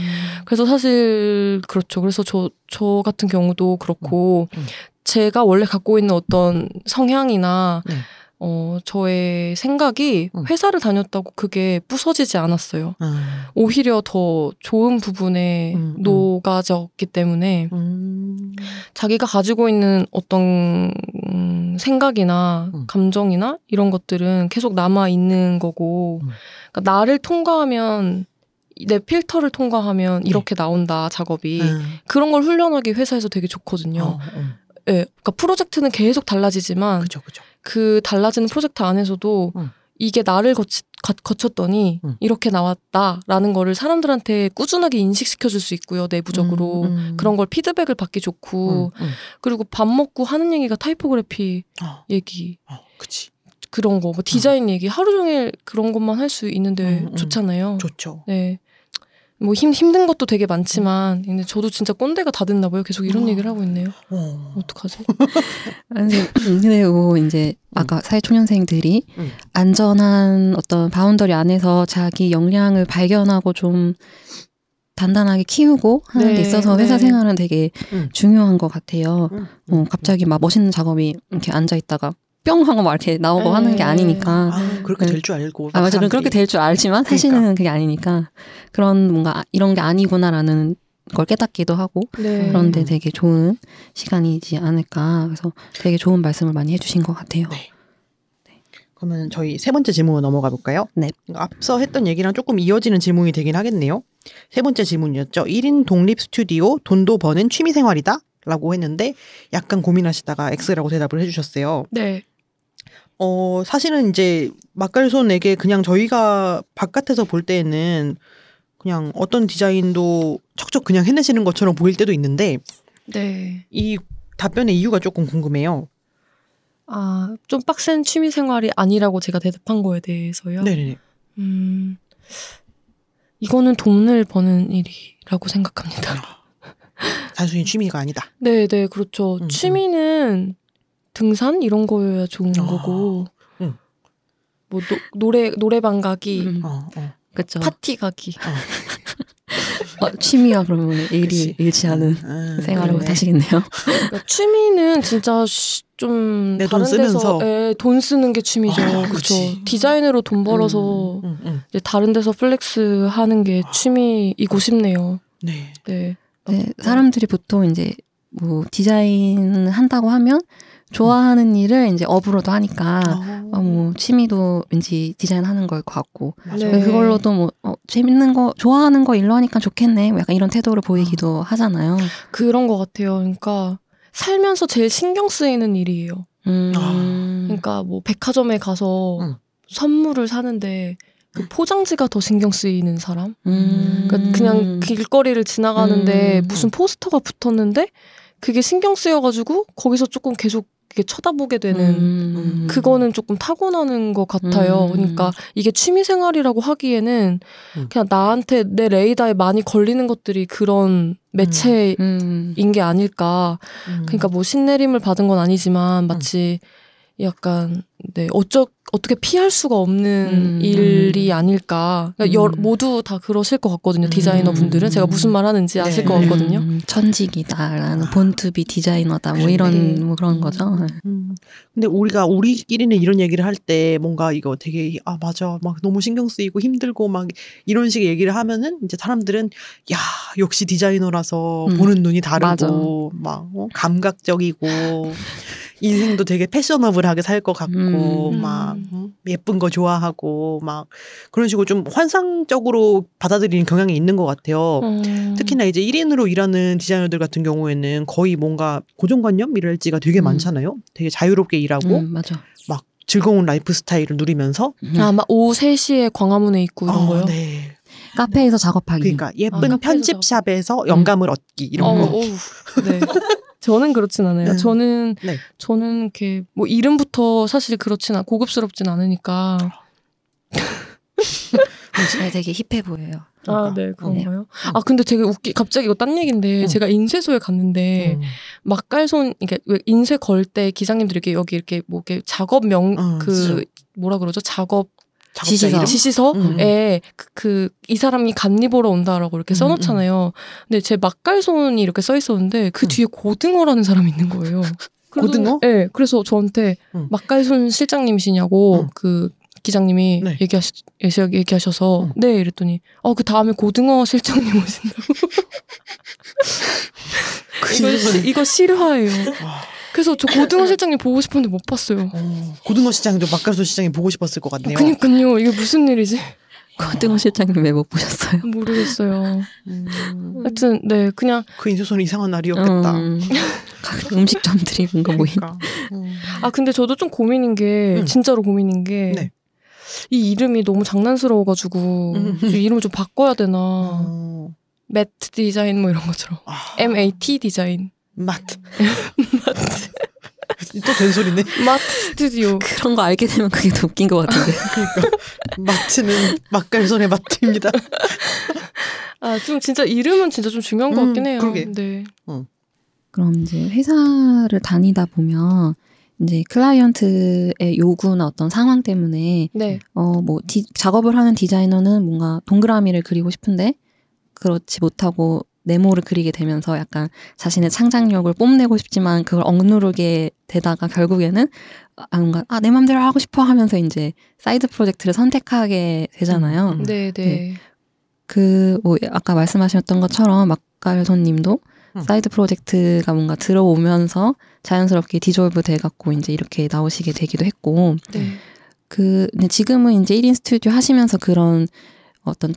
그래서 사실 그렇죠 그래서 저 저 같은 경우도 그렇고 음. 제가 원래 갖고 있는 어떤 성향이나 네. 어 저의 생각이 음. 회사를 다녔다고 그게 부서지지 않았어요. 아. 오히려 더 좋은 부분에 음, 음. 녹아졌기 때문에 음. 자기가 가지고 있는 어떤 음, 생각이나 음. 감정이나 이런 것들은 계속 남아 있는 거고 음. 그러니까 나를 통과하면 내 필터를 통과하면 네. 이렇게 나온다 작업이 아. 그런 걸 훈련하기 회사에서 되게 좋거든요. 어, 어. 예, 그러니까 프로젝트는 계속 달라지지만 그죠, 그죠. 그 달라지는 프로젝트 안에서도 음. 이게 나를 거치, 거, 거쳤더니 음. 이렇게 나왔다라는 거를 사람들한테 꾸준하게 인식시켜 줄 수 있고요 내부적으로 음, 음. 그런 걸 피드백을 받기 좋고. 그리고 밥 먹고 하는 얘기가 타이포그래피 어, 얘기 어, 그치. 그런 거 뭐 디자인 얘기 하루 종일 그런 것만 할 수 있는데. 좋잖아요. 좋죠. 네. 뭐 힘, 힘든 것도 되게 많지만 근데 저도 진짜 꼰대가 다 됐나 봐요. 계속 이런 어. 얘기를 하고 있네요. 어. 어떡하지? 아니, 근데 뭐 이제 아까 사회초년생들이 음. 안전한 어떤 boundary 안에서 자기 역량을 발견하고 좀 단단하게 키우고 하는 데 네, 있어서 회사 네. 생활은 되게 음. 중요한 것 같아요. 음, 어, 음. 갑자기 막 멋있는 작업이 이렇게 앉아 있다가 뿅 하고 막 이렇게 나오고 네. 하는 게 아니니까. 아, 그렇게 네. 될 줄 알고. 아, 맞아요. 사람들이. 그렇게 될 줄 알지만 사실은 그러니까. 그게 아니니까 그런 뭔가 아, 이런 게 아니구나라는 걸 깨닫기도 하고 네. 그런데 되게 좋은 시간이지 않을까. 그래서 되게 좋은 말씀을 많이 해주신 것 같아요. 네. 그러면 저희 세 번째 질문으로 넘어가 볼까요? 네. 앞서 했던 얘기랑 조금 이어지는 질문이 되긴 하겠네요. 세 번째 질문이었죠. 1인 독립 스튜디오 돈도 버는 취미 생활이다? 라고 했는데 약간 고민하시다가 X라고 대답을 해주셨어요. 네. 어, 사실은 이제 막갈손에게 그냥 저희가 바깥에서 볼 때에는 그냥 어떤 디자인도 척척 그냥 해내시는 것처럼 보일 때도 있는데 네. 이 답변의 이유가 조금 궁금해요. 아, 좀 빡센 취미 생활이 아니라고 제가 대답한 거에 대해서요. 네네네. 음, 이거는 돈을 버는 일이라고 생각합니다. 단순히 취미가 아니다. 네, 네, 그렇죠. 음, 취미는 등산 이런 거여야 좋은 아, 거고, 음. 뭐 노, 노래 노래방 가기, 음, 어, 어. 그렇죠. 파티 가기. 어, 취미와 그러면 일이 그치. 일치하는 음, 생활을 그러네. 하시겠네요. 그러니까 취미는 진짜 쉬- 좀 내돈 다른 데서 쓰면서. 예, 돈 쓰는 게 취미죠. 아, 그렇죠. 디자이너로 돈 벌어서 음, 음. 이제 다른 데서 flex 하는 게 취미이고 싶네요. 네. 네. 네, 사람들이 보통 이제 뭐 디자인 한다고 하면 좋아하는 일을 이제 업으로도 하니까 어, 어, 뭐 취미도 왠지 디자인하는 걸 것 같고 맞아요. 네. 그걸로도 뭐 어, 재밌는 거 좋아하는 거 일로 하니까 좋겠네 뭐 약간 이런 태도를 보이기도 하잖아요. 그런 것 같아요. 그러니까 살면서 제일 신경 쓰이는 일이에요. 음, 그러니까 뭐 백화점에 가서 음. 선물을 사는데 그 포장지가 더 신경 쓰이는 사람. 음. 그러니까 그냥 길거리를 지나가는데 음. 무슨 포스터가 붙었는데 그게 신경 쓰여가지고 거기서 조금 계속 이렇게 쳐다보게 되는 음. 그거는 조금 타고나는 것 같아요. 음. 그러니까 이게 취미 생활이라고 하기에는 음. 그냥 나한테 내 레이더에 많이 걸리는 것들이 그런 매체인 음. 게 아닐까. 음. 그러니까 뭐 신내림을 받은 건 아니지만 마치 약간 네 어쩌 어떻게 피할 수가 없는 음. 일이 아닐까. 그러니까 여- 음. 모두 다 그러실 것 같거든요. 음. 디자이너 분들은 제가 무슨 말 하는지 아실 네. 것 같거든요. 음, 천직이다라는 본투비 디자이너다 뭐 그래. 이런 뭐 그런 거죠. 음. 근데 우리가 우리끼리는 이런 얘기를 할 때 뭔가 이거 되게 아 맞아 막 너무 신경 쓰이고 힘들고 막 이런 식의 얘기를 하면은 이제 사람들은 야 역시 디자이너라서 음. 보는 눈이 다르고 막 어, 감각적이고 인생도 되게 패셔너블하게 살 것 같고 음. 막 음, 예쁜 거 좋아하고 막 그런 식으로 좀 환상적으로 받아들이는 경향이 있는 것 같아요. 음. 특히나 이제 1인으로 일하는 디자이너들 같은 경우에는 거의 뭔가 고정관념이랄지가 되게 음. 많잖아요. 되게 자유롭게 일하고 음, 맞아. 막 즐거운 라이프 스타일을 누리면서 음. 아마 오후 3시에 광화문에 있고 이런 어, 거요. 네. 카페에서 작업하기. 그러니까 예쁜 카페에서 편집샵에서 영감을 얻기 이런 어, 거. 어우, 네. 저는 그렇진 않아요. 음. 저는 네. 저는 이렇게 뭐 이름부터 사실 그렇진 않 고급스럽진 않으니까 네, 되게 힙해 보여요. 아, 네, 그런가요? 아, 근데 되게 웃기, 갑자기 이거 딴 얘기인데, 제가 인쇄소에 갔는데, 음. 막갈손, 이게 왜 인쇄 걸 때 기사님들이 이렇게 여기 이렇게 뭐, 이렇게 작업명, 어, 그, 지죠. 뭐라 그러죠? 작업, 지시서. 지시서에 그, 그, 이 사람이 갓니 보러 온다라고 이렇게 음, 써놓잖아요. 근데 제 막갈손이 이렇게 써 있었는데, 그 음. 뒤에 고등어라는 사람이 있는 거예요. 고등어? 네, 그래서 저한테 음. 막갈손 실장님이시냐고, 음. 그, 기장님이 네. 얘기하시, 얘기하셔서, 음. 네, 이랬더니, 어, 그 다음에 고등어 실장님 오신다고. 이거, 시, 이거 실화예요. 와, 그래서 저 고등어 실장님 보고 싶었는데 못 봤어요. 어, 고등어 시장도 막갈소 시장이 보고 싶었을 것 같네요. 그니까요. 이게 무슨 일이지? 고등어 실장님 왜 못 보셨어요? 모르겠어요. 음, 하여튼, 네, 그냥, 그 인쇄소는 이상한 날이었겠다. 음, 각 음식점들이 뭔가 모인. 그러니까. 음. 아, 근데 저도 좀 고민인 게, 음. 진짜로 고민인 게, 네. 이 이름이 너무 장난스러워가지고, 음. 이 이름을 좀 바꿔야 되나. 어. 매트 디자인 뭐 이런 것처럼. 아, MAT 디자인. 마트. 또 된소리네. 마트 스튜디오. 그런 거 알게 되면 그게 더 웃긴 것 같은데. 그러니까 마트는 막갈손의 마트입니다. 아, 좀 진짜 이름은 진짜 좀 중요한 것 음, 같긴 해요. 그러게. 네. 그럼 이제 회사를 다니다 보면 이제 클라이언트의 요구나 어떤 상황 때문에 네. 어 뭐 작업을 하는 디자이너는 뭔가 동그라미를 그리고 싶은데 그렇지 못하고 네모를 그리게 되면서 약간 자신의 창작력을 뽐내고 싶지만 그걸 억누르게 되다가 결국에는 아 뭔가 아 내 맘대로 하고 싶어 하면서 이제 side project를 선택하게 되잖아요. 음. 네, 네. 그뭐 아까 말씀하셨던 것처럼 맛깔손님도 음. 사이드 프로젝트가 뭔가 들어오면서 자연스럽게 디졸브 돼갖고 이제 이렇게 나오시게 되기도 했고 네. 그 근데 지금은 이제 1인 스튜디오 하시면서 그런 어떤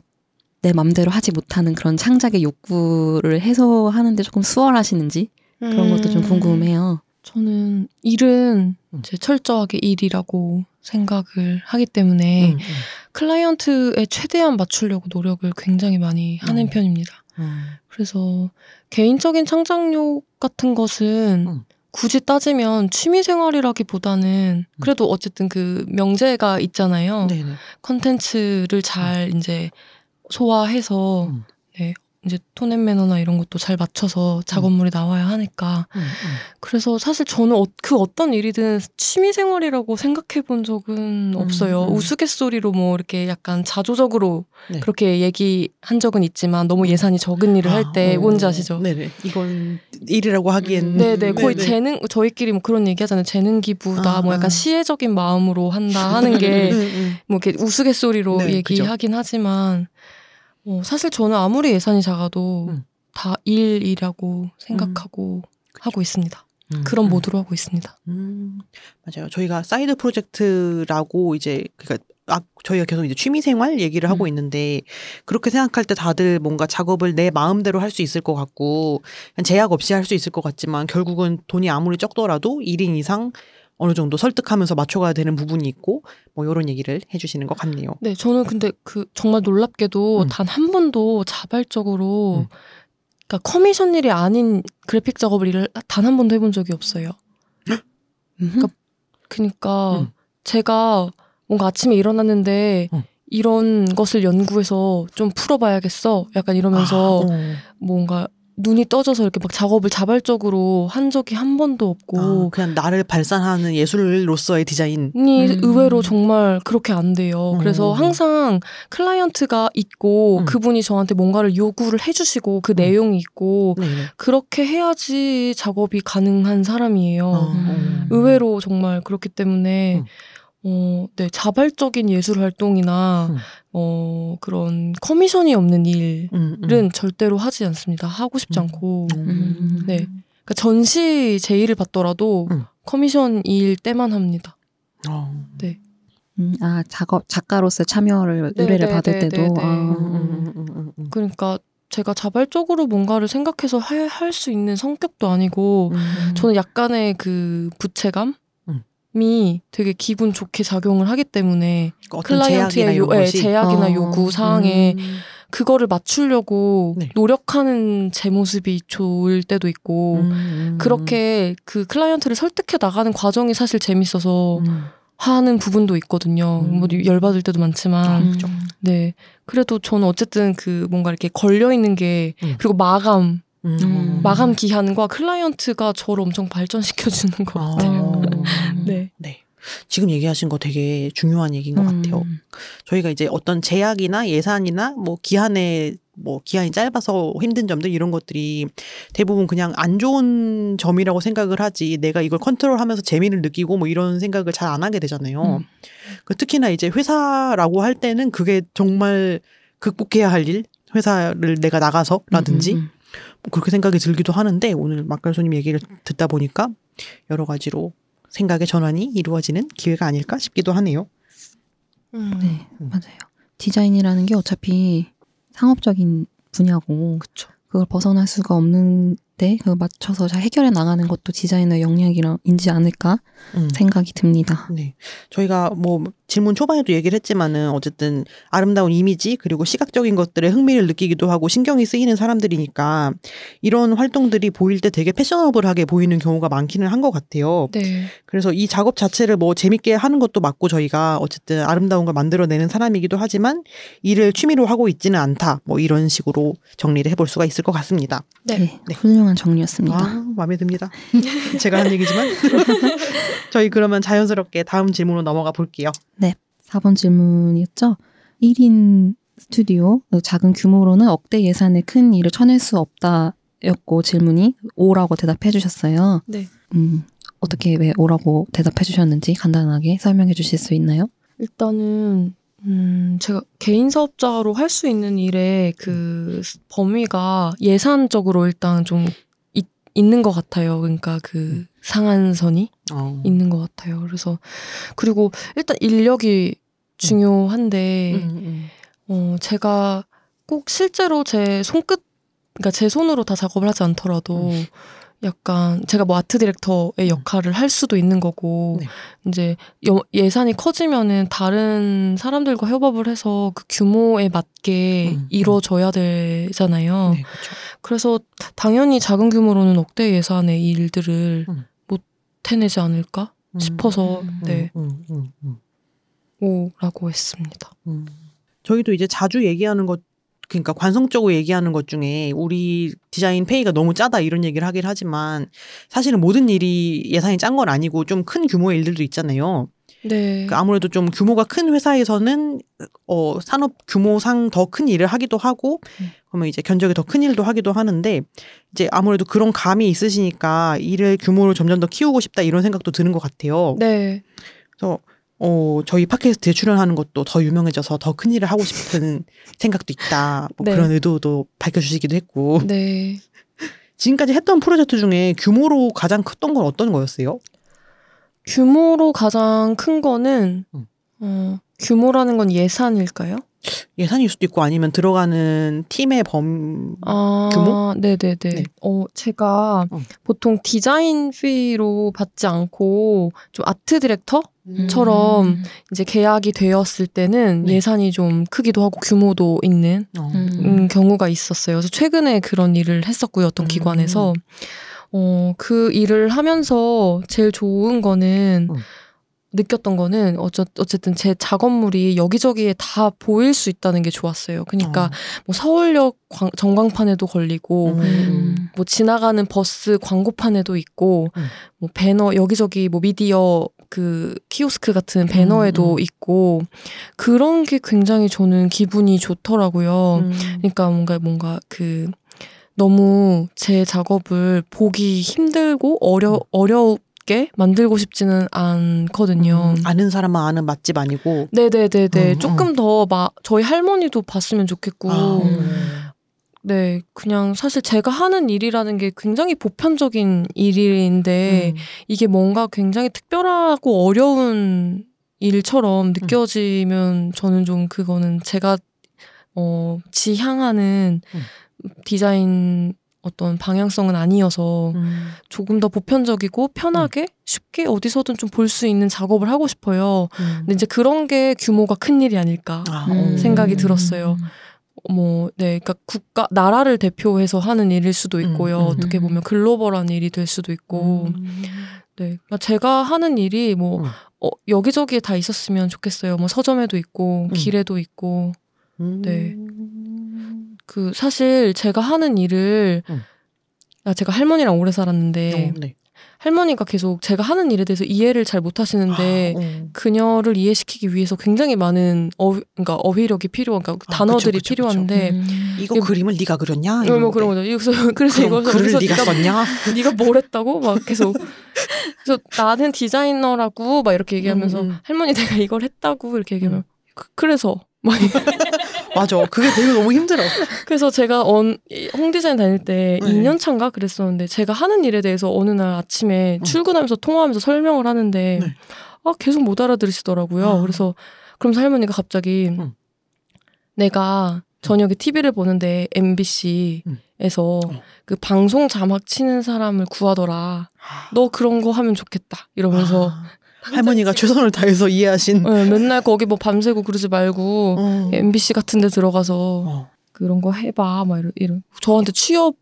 내 맘대로 하지 못하는 그런 창작의 욕구를 해소하는데 조금 수월하시는지 그런 것도 좀 음, 궁금해요. 저는 일은 음. 이제 철저하게 일이라고 생각을 하기 때문에 음, 클라이언트에 최대한 맞추려고 노력을 굉장히 많이 하는 음. 편입니다. 음. 그래서 개인적인 창작력 같은 것은 음. 굳이 따지면 취미 생활이라기보다는 그래도 어쨌든 그 명제가 있잖아요. 컨텐츠를 잘 이제 소화해서 음. 네, 이제 톤앤 매너나 이런 것도 잘 맞춰서 작업물이 나와야 하니까 음, 음. 그래서 사실 저는 어- 그 어떤 일이든 취미 생활이라고 생각해 본 적은 없어요. 음. 우스갯소리로 뭐 이렇게 약간 자조적으로 네. 그렇게 얘기한 적은 있지만 너무 예산이 적은 일을 할때 아, 어. 뭔지 아시죠? 네네. 이건 일이라고 하기엔. 네네 거의 네네. 재능 저희끼리 뭐 그런 얘기 하잖아요 재능 기부다 아, 뭐 약간 아. 시혜적인 마음으로 한다 하는 게 음, 음. 뭐 이렇게 우스갯소리로 네, 얘기하긴 하지만 어, 사실 저는 아무리 예산이 작아도 음. 다 일이라고 생각하고 하고 있습니다. 음, 그런 음. 모드로 하고 있습니다. 음, 맞아요. 저희가 사이드 프로젝트라고 이제 그러니까 아, 저희가 계속 이제 취미 생활 얘기를 하고 음. 있는데 그렇게 생각할 때 다들 뭔가 작업을 내 마음대로 할 수 있을 것 같고 제약 없이 할 수 있을 것 같지만 결국은 돈이 아무리 적더라도 1인 이상 어느 정도 설득하면서 맞춰가야 되는 부분이 있고 뭐 이런 얘기를 해주시는 것 같네요. 네, 저는 근데 그 정말 놀랍게도 음. 단한 번도 자발적으로 그러니까 커미션 일이 아닌 그래픽 작업을 일을 단 한 번도 해본 적이 없어요. 그러니까 그러니까 음. 제가 뭔가 아침에 일어났는데 음. 이런 것을 연구해서 좀 풀어봐야겠어. 약간 이러면서 아, 어. 뭔가 눈이 떠져서 이렇게 막 작업을 자발적으로 한 적이 한 번도 없고 아, 그냥 나를 발산하는 예술로서의 디자인. 이 음. 의외로 정말 그렇게 안 돼요. 그래서 음. 항상 클라이언트가 있고 음. 그분이 저한테 뭔가를 요구를 해주시고 그 내용이 있고 네. 그렇게 해야지 작업이 가능한 사람이에요. 어, 음. 어. 의외로 정말 그렇기 때문에 음. 어, 네, 자발적인 예술 활동이나 음. 어, 그런 커미션이 없는 일은 음, 음. 절대로 하지 않습니다. 하고 싶지 음. 않고. 음. 네. 그러니까 전시 제의를 받더라도 음. 커미션 일 때만 합니다. 어. 음, 아 작업 작가로서 참여를 네, 의뢰를 네, 받을 네, 때도 네, 네. 아, 음, 음, 음, 음, 음. 그러니까 제가 자발적으로 뭔가를 생각해서 할 수 있는 성격도 아니고 음. 저는 약간의 그 부채감 이 음. 되게 기분 좋게 작용을 하기 때문에 그러니까 클라이언트의 요, 것이 제약이나 어. 요구 사항에 음. 그거를 맞추려고 네. 노력하는 제 모습이 좋을 때도 있고 음, 음, 그렇게 그 클라이언트를 설득해 나가는 과정이 사실 재밌어서 음. 하는 부분도 있거든요. 음. 뭐 열받을 때도 많지만 음. 네 그래도 저는 어쨌든 그 뭔가 이렇게 걸려 있는 게 음. 그리고 마감 음. 마감 기한과 클라이언트가 저를 엄청 발전시켜 주는 것 같아요. 어. 네. 네. 지금 얘기하신 거 되게 중요한 얘기인 것 같아요. 음. 저희가 이제 어떤 제약이나 예산이나 뭐 기한에 뭐 기한이 짧아서 힘든 점들 이런 것들이 대부분 그냥 안 좋은 점이라고 생각을 하지 내가 이걸 컨트롤하면서 재미를 느끼고 뭐 이런 생각을 잘 안 하게 되잖아요. 음. 그 특히나 이제 회사라고 할 때는 그게 정말 극복해야 할 일, 회사를 내가 나가서라든지 음, 음. 뭐 그렇게 생각이 들기도 하는데 오늘 막갈소님 얘기를 듣다 보니까 여러 가지로 생각의 전환이 이루어지는 기회가 아닐까 싶기도 하네요. 음. 네, 음. 맞아요. 디자인이라는 게 어차피 상업적인 분야고 그쵸. 그걸 벗어날 수가 없는 데 그걸 맞춰서 잘 해결해 나가는 것도 디자이너의 역량이지 않을까 음. 생각이 듭니다. 네. 저희가 뭐 질문 초반에도 얘기를 했지만은 어쨌든 아름다운 이미지 그리고 시각적인 것들에 흥미를 느끼기도 하고 신경이 쓰이는 사람들이니까 이런 활동들이 보일 때 되게 패셔너블하게 보이는 경우가 많기는 한 것 같아요. 네. 그래서 이 작업 자체를 뭐 재밌게 하는 것도 맞고 저희가 어쨌든 아름다운 걸 만들어내는 사람이기도 하지만 이를 취미로 하고 있지는 않다. 뭐 이런 식으로 정리를 해볼 수가 있을 것 같습니다. 네. 네. 훌륭한 정리였습니다. 아, 마음에 듭니다. 제가 한 얘기지만. 저희 그러면 자연스럽게 다음 질문으로 넘어가 볼게요. 4번 질문이었죠. 1인 스튜디오, 작은 규모로는 억대 예산에 큰 일을 쳐낼 수 없다였고 질문이 O라고 대답해 주셨어요. 네. 음, 어떻게 왜 O라고 대답해 주셨는지 간단하게 설명해 주실 수 있나요? 일단은 음, 제가 개인 사업자로 할 수 있는 일의 그 범위가 예산적으로 일단 좀 있, 있는 것 같아요. 그러니까 그 상한선이 어. 있는 것 같아요. 그래서 그리고 일단 인력이 중요한데 음, 음. 어, 제가 꼭 실제로 제 손끝, 그러니까 제 손으로 다 작업을 하지 않더라도 음. 약간 제가 뭐 아트 디렉터의 역할을 할 수도 있는 거고 네. 이제 여- 예산이 커지면은 다른 사람들과 협업을 해서 그 규모에 맞게 음, 음. 이루어져야 되잖아요. 네, 그렇죠. 그래서 당연히 작은 규모로는 억대 예산의 일들을 음. 못 해내지 않을까 음. 싶어서 음. 네 음, 음, 음, 오라고 했습니다. 음. 저희도 이제 자주 얘기하는 것, 그러니까 관성적으로 얘기하는 것 중에 우리 디자인 페이가 너무 짜다 이런 얘기를 하긴 하지만 사실은 모든 일이 예산이 짠 건 아니고 좀 큰 규모의 일들도 있잖아요. 네. 그 아무래도 좀 규모가 큰 회사에서는 어 산업 규모상 더 큰 일을 하기도 하고 음. 그러면 이제 견적이 더 큰 일도 하기도 하는데 이제 아무래도 그런 감이 있으시니까 일의 규모를 점점 더 키우고 싶다 이런 생각도 드는 것 같아요. 네. 그래서 어 저희 팟캐스트에 출연하는 것도 더 유명해져서 더 큰 일을 하고 싶은 생각도 있다. 뭐 네. 그런 의도도 밝혀주시기도 했고 네. 지금까지 했던 프로젝트 중에 규모로 가장 컸던 건 어떤 거였어요? 규모로 가장 큰 거는 음. 어, 규모라는 건 예산일까요? 예산일 수도 있고 아니면 들어가는 팀의 범 아, 규모? 네네네. 네. 어, 제가 어. 보통 디자인 피로 받지 않고 좀 아트 디렉터? 음. 처럼 이제 계약이 되었을 때는 네. 예산이 좀 크기도 하고 규모도 있는 어. 음. 음, 경우가 있었어요. 그래서 최근에 그런 일을 했었고요. 어떤 음. 기관에서. 어, 그 일을 하면서 제일 좋은 거는 음. 느꼈던 거는 어쩌, 어쨌든 제 작업물이 여기저기에 다 보일 수 있다는 게 좋았어요. 그러니까 뭐 서울역 광- 전광판에도 걸리고 음. 뭐 지나가는 버스 광고판에도 있고 음. 뭐 배너 여기저기 뭐 미디어 그 키오스크 같은 배너에도 음. 있고 그런 게 굉장히 저는 기분이 좋더라고요. 음. 그러니까 뭔가 뭔가 그 너무 제 작업을 보기 힘들고 어려 어 렵게 만들고 싶지는 않거든요. 음, 아는 사람만 아는 맛집 아니고. 네네네네 음, 조금 더 막 저희 할머니도 봤으면 좋겠고 아, 네 그냥 사실 제가 하는 일이라는 게 굉장히 보편적인 일인데 음. 이게 뭔가 굉장히 특별하고 어려운 일처럼 느껴지면 저는 좀 그거는 제가 어 지향하는 음. 디자인 어떤 방향성은 아니어서 음. 조금 더 보편적이고 편하게 쉽게 어디서든 좀 볼 수 있는 작업을 하고 싶어요. 음. 근데 이제 그런 게 규모가 큰 일이 아닐까. 아, 음. 어. 생각이 들었어요. 뭐, 네, 그러니까 국가, 나라를 대표해서 하는 일일 수도 있고요. 음, 음. 어떻게 보면 글로벌한 일이 될 수도 있고, 음. 네. 그러니까 제가 하는 일이 뭐, 음. 어, 여기저기에 다 있었으면 좋겠어요. 뭐 서점에도 있고 음. 길에도 있고 네. 음. 그 사실 제가 하는 일을 음. 아 제가 할머니랑 오래 살았는데 어, 네. 할머니가 계속 제가 하는 일에 대해서 이해를 잘 못하시는데 아, 어. 그녀를 이해시키기 위해서 굉장히 많은 어 그러니까 어휘력이 필요한 그러니까 아, 단어들이 그쵸, 그쵸, 필요한데 음. 이거 이게- 그림을 네가 그렸냐? 뭐, 뭐 이러는데. 그런 거죠. 그래서 그래서 이거 글을 네가 썼냐? 네가 뭘 했다고 막 계속 그래서 나는 디자이너라고 막 이렇게 얘기하면서 음, 음. 할머니 내가 이걸 했다고 이렇게 얘기하면 그, 그래서 막 맞아. 그게 되게 너무 힘들어. 그래서 제가 언, 이 홍디자인 다닐 때 네. 2년 차인가 그랬었는데 제가 하는 일에 대해서 어느 날 아침에 음. 출근하면서 통화하면서 설명을 하는데 네. 아 계속 못 알아들으시더라고요. 아. 그래서 그러면서 할머니가 갑자기 음. 내가 저녁에 TV를 보는데 MBC에서 어. 그 방송 자막 치는 사람을 구하더라. 너 그런 거 하면 좋겠다. 이러면서 아, 할머니가 최선을 다해서 이해하신. 네, 맨날 거기 뭐 밤새고 그러지 말고 어. MBC 같은 데 들어가서 어. 그런 거 해봐. 막 이런, 이런. 저한테 취업을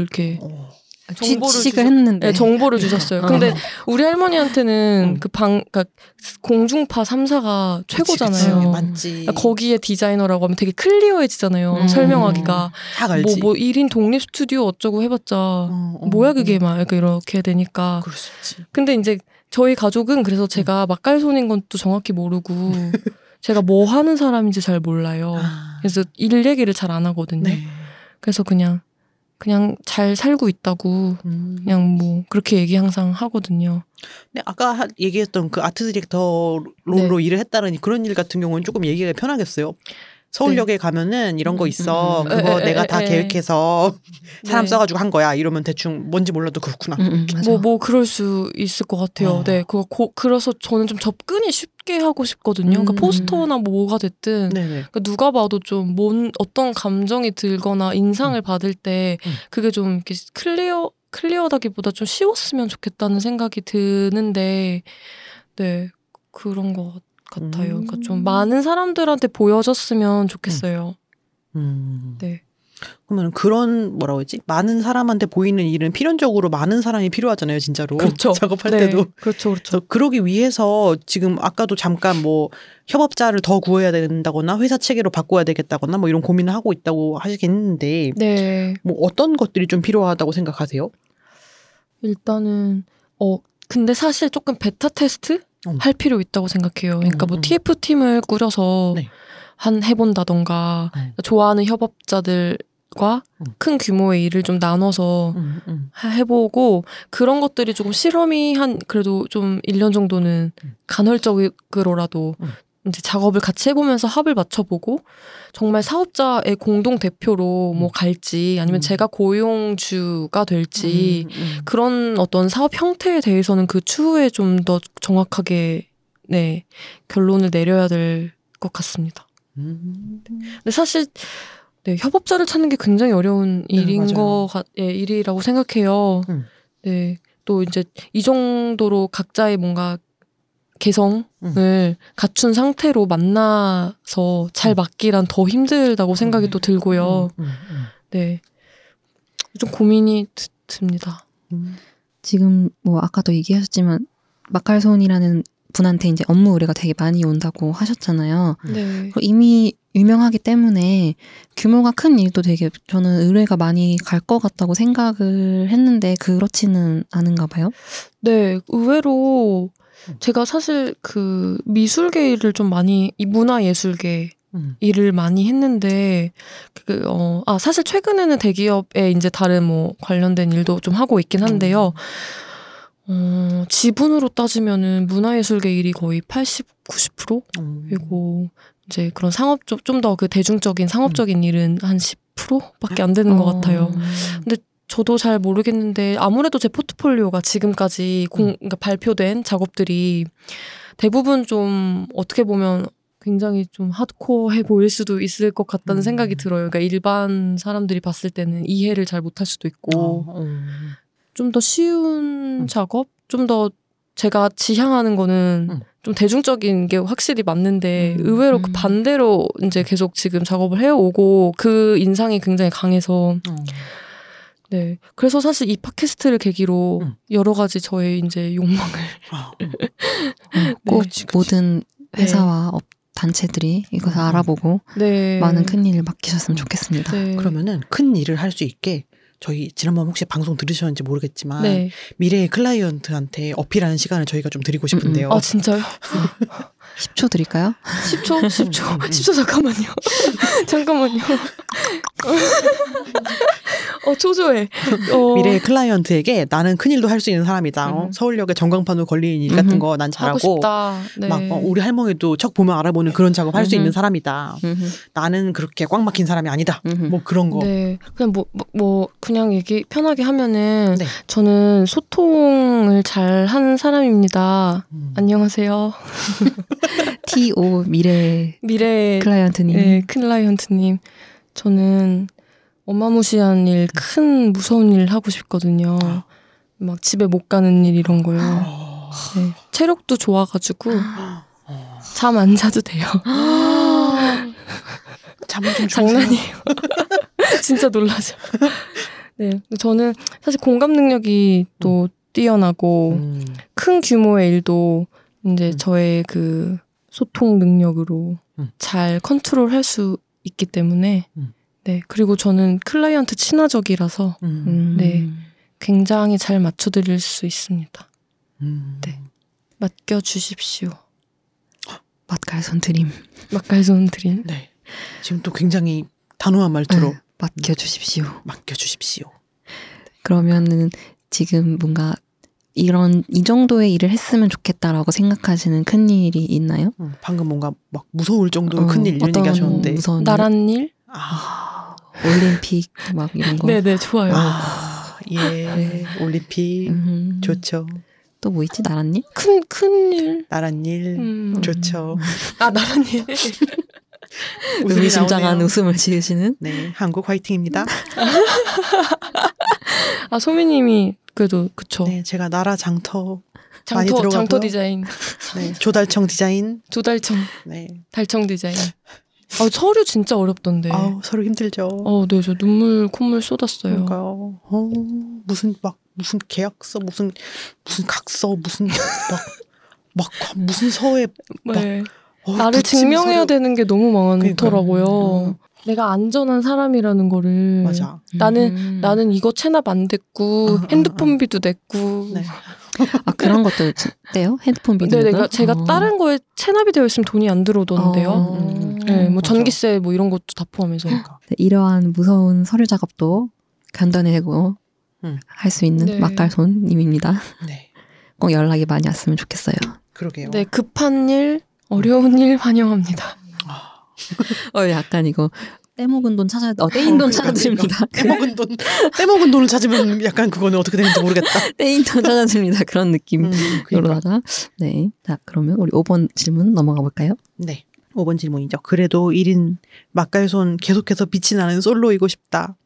이렇게 어. 정보를 취직을 주셨- 했는데 네, 정보를 주셨어요. 근데 우리 할머니한테는 음. 그 방, 그니까 공중파 3사가 최고잖아요. 그치, 그치. 맞지. 그러니까 거기에 디자이너라고 하면 되게 클리어해지잖아요. 음. 설명하기가. 다 알지. 뭐, 뭐 1인 독립 스튜디오 어쩌고 해봤자. 어, 어, 뭐야 그게 어. 막 이렇게 되니까. 근데 이제 저희 가족은 그래서 음. 제가 맛깔손인 건 또 정확히 모르고 제가 뭐 하는 사람인지 잘 몰라요. 아. 그래서 일 얘기를 잘 안 하거든요. 네. 그래서 그냥 그냥 잘 살고 있다고 음. 그냥 뭐 그렇게 얘기 항상 하거든요. 근데 아까 하- 얘기했던 그 아트 디렉터 네. 일을 했다는 그런 일 같은 경우는 조금 얘기가 편하겠어요. 서울역에 가면은 이런 거 음, 있어. 음, 음. 그거 에, 에, 내가 에, 다 에. 계획해서 사람 네. 써가지고 한 거야. 이러면 대충 뭔지 몰라도 그렇구나. 음, 음. 뭐, 뭐, 그럴 수 있을 것 같아요. 어. 네. 그거, 고, 그래서 저는 좀 접근이 쉽게 하고 싶거든요. 그러니까 음. 포스터나 뭐 뭐가 됐든. 네네. 그러니까 누가 봐도 좀 뭔, 어떤 감정이 들거나 인상을 받을 때 음. 그게 좀 이렇게 clear, clear하다기보다 좀 쉬웠으면 좋겠다는 생각이 드는데, 네. 그런 것 같아요. 그러니까 좀 음. 많은 사람들한테 보여졌으면 좋겠어요. 음. 네. 그러면 그런 뭐라고 했지? 많은 사람한테 보이는 일은 필연적으로 많은 사람이 필요하잖아요, 진짜로. 그렇죠. 작업할 네. 때도. 그렇죠, 그렇죠. 그러기 위해서 지금 아까도 잠깐 뭐 협업자를 더 구해야 된다거나 회사 체계로 바꿔야 되겠다거나 뭐 이런 고민을 하고 있다고 하시겠는데 네. 뭐 어떤 것들이 좀 필요하다고 생각하세요? 일단은 어 근데 사실 조금 베타 테스트 어. 할 필요 있다고 생각해요. 그러니까 음, 뭐 음. TF 팀을 꾸려서 네. 한 해본다던가 음. 좋아하는 협업자들과 음. 큰 규모의 일을 좀 나눠서 음, 음. 하- 해보고 그런 것들이 조금 실험이 한 그래도 좀 1년 정도는 음. 간헐적으로라도 음. 이제 작업을 같이 해보면서 합을 맞춰보고 정말 사업자의 공동 대표로 뭐 갈지 아니면 음. 제가 고용주가 될지 음, 음. 그런 어떤 사업 형태에 대해서는 그 추후에 좀 더 정확하게 네 결론을 내려야 될 것 같습니다. 음. 근데 사실 네, 협업자를 찾는 게 굉장히 어려운 네, 일인 맞아요. 거 같, 예, 일이라고 생각해요. 음. 네, 또 이제 이 정도로 각자의 뭔가 개성을 음. 갖춘 상태로 만나서 잘 맞기란 더 힘들다고 생각이 음. 또 들고요. 음, 음, 네, 좀 고민이 드, 듭니다. 음. 지금 뭐 아까도 얘기하셨지만 마칼손이라는 분한테 이제 업무 의뢰가 되게 많이 온다고 하셨잖아요. 음. 네, 이미 유명하기 때문에 규모가 큰 일도 되게 저는 의뢰가 많이 갈 것 같다고 생각을 했는데 그렇지는 않은가 봐요. 네, 의외로 음. 제가 사실 그 미술계 일을 좀 많이 이 문화 예술계 음. 일을 많이 했는데 그 어 아 사실 최근에는 대기업에 이제 다른 뭐 관련된 일도 좀 하고 있긴 한데요. 어 지분으로 따지면은 문화예술계 일이 거의 80, 90% 음. 그리고 이제 그런 상업 쪽 좀 더 그 대중적인 상업적인 일은 한 10%밖에 안 되는 것 어. 같아요. 저도 잘 모르겠는데 아무래도 제 포트폴리오가 지금까지 공, 음. 그러니까 발표된 작업들이 대부분 좀 어떻게 보면 굉장히 좀 하드코어해 보일 수도 있을 것 같다는 음. 생각이 들어요. 그러니까 일반 사람들이 봤을 때는 이해를 잘 못할 수도 있고 어, 음. 좀더 쉬운 음. 작업, 좀 더 제가 지향하는 거는 음. 좀 대중적인 게 확실히 맞는데 음. 의외로 그 음. 반대로 이제 계속 지금 작업을 해오고 그 인상이 굉장히 강해서 어. 네. 그래서 사실 이 팟캐스트를 계기로 음. 여러 가지 저의 이제 욕망을 아, 꼭 그치, 그치. 모든 회사와 업 단체들이 이것을 음. 알아보고 네. 많은 큰 일을 맡기셨으면 좋겠습니다. 네. 그러면은 큰 일을 할 수 있게 저희 지난번 혹시 방송 들으셨는지 모르겠지만 네. 미래의 클라이언트한테 어필하는 시간을 저희가 좀 드리고 싶은데요. 아 진짜요? 10초 드릴까요? 10초? 10초? 음, 음. 10초 잠깐만요. 잠깐만요. 어 초조해. 어, 미래의 클라이언트에게 나는 큰 일도 할 수 있는 사람이다. 어? 음. 서울역에 전광판으로 걸리는 일 같은. 거난 하고 잘하고 싶다. 네. 막 어, 우리 할머니도 척 보면 알아보는 그런 작업 할 수. 있는 사람이다. 음흠, 나는 그렇게 꽉 막힌 사람이 아니다. 음흠. 뭐 그런 거. 네. 그냥 뭐, 뭐, 뭐 그냥 얘기 편하게 하면은 네. 저는 소통을 잘 하는 사람입니다. 음. 안녕하세요. T.O. 미래 미래 클라이언트님. 네, 클라이언트님. 저는 어마무시한 일, 큰 무서운 일 하고 싶거든요. 막 집에 못 가는 일 이런 거요. 어. 네. 체력도 좋아가지고 어. 잠안 자도 돼요. 잠을 좀. 장난이에요. 진짜 놀라죠. 네, 저는 사실 공감 능력이 또 뛰어나고 음. 큰 규모의 일도 이제 음. 저의 그 소통 능력으로 음. 잘 컨트롤 할 수 있기 때문에 음. 네 그리고 저는 클라이언트 친화적이라서 음. 음. 네. 굉장히 잘 맞춰드릴 수 있습니다. 음. 네. 맡겨 주십시오. 맛깔손 드림. 맛깔손 드림. 네. 지금 또 굉장히 단호한 말투로 네, 맡겨 주십시오. 맡겨 주십시오. 그러면은 지금 뭔가 이런 이 정도의 일을 했으면 좋겠다라고 생각하시는 큰 일이 있나요? 음, 방금 뭔가 막 무서울 정도의 어, 큰일 이런 어떤 얘기 하셨는데. 무서운 나란 일? 아, 올림픽 막 이런 거. 네네 좋아요. 아, 예. 네. 올림픽 음, 좋죠. 또 뭐 있지 나란님? 큰큰 일. 나란 일 음. 좋죠. 아 나란 일. 웃음이 의미심장한. 웃음을 지으시는 네, 한국 화이팅입니다. 아 소미님이 그래도 그쵸. 네, 제가 나라 장터, 많이 장터 들어가고요. 장터 디자인, 네, 조달청 디자인, 조달청, 네, 달청 디자인. 아 서류 진짜 어렵던데. 아우 서로 힘들죠. 어, 네, 저 눈물 콧물 쏟았어요. 그러니까요. 어, 무슨 막 무슨 계약서, 무슨 무슨 각서, 무슨 막 막 무슨 서에 네. 어, 나를 증명해야 서류. 되는 게 너무 많더라고요. 그러니까요. 내가 안전한 사람이라는 거를. 맞아. 나는 음. 나는 이거 체납 안 됐고 어, 어, 핸드폰비도 냈고. 네. 아 그런 것도 떼요? 핸드폰 비도. 네, 내가 제가 다른 거에 체납이 되어 있으면 돈이 안 들어오던데요. 어. 음. 네, 뭐 맞아. 전기세 뭐 이런 것도 다 포함해서. 그러니까. 네, 이러한 무서운 서류 작업도 간단해고 음. 할수 있는 네. 맛깔손님입니다. 네, 꼭 연락이 많이 왔으면 좋겠어요. 그러게요. 네, 급한 일, 어려운 일 환영합니다. 아, 어 약간 이거 떼먹은 돈 찾아, 어 떼인 돈 어, 찾아드립니다. 떼먹은 돈, 떼먹은 돈을 찾으면 약간 그거는 어떻게 되는지 모르겠다. 떼인 돈 찾아드립니다. 그런 느낌. 음, 그러니까. 네. 자 그러면 우리 5번 질문 넘어가 볼까요? 네. 5번 질문이죠. 그래도 1인 맛깔손 계속해서 빛이 나는 솔로이고 싶다.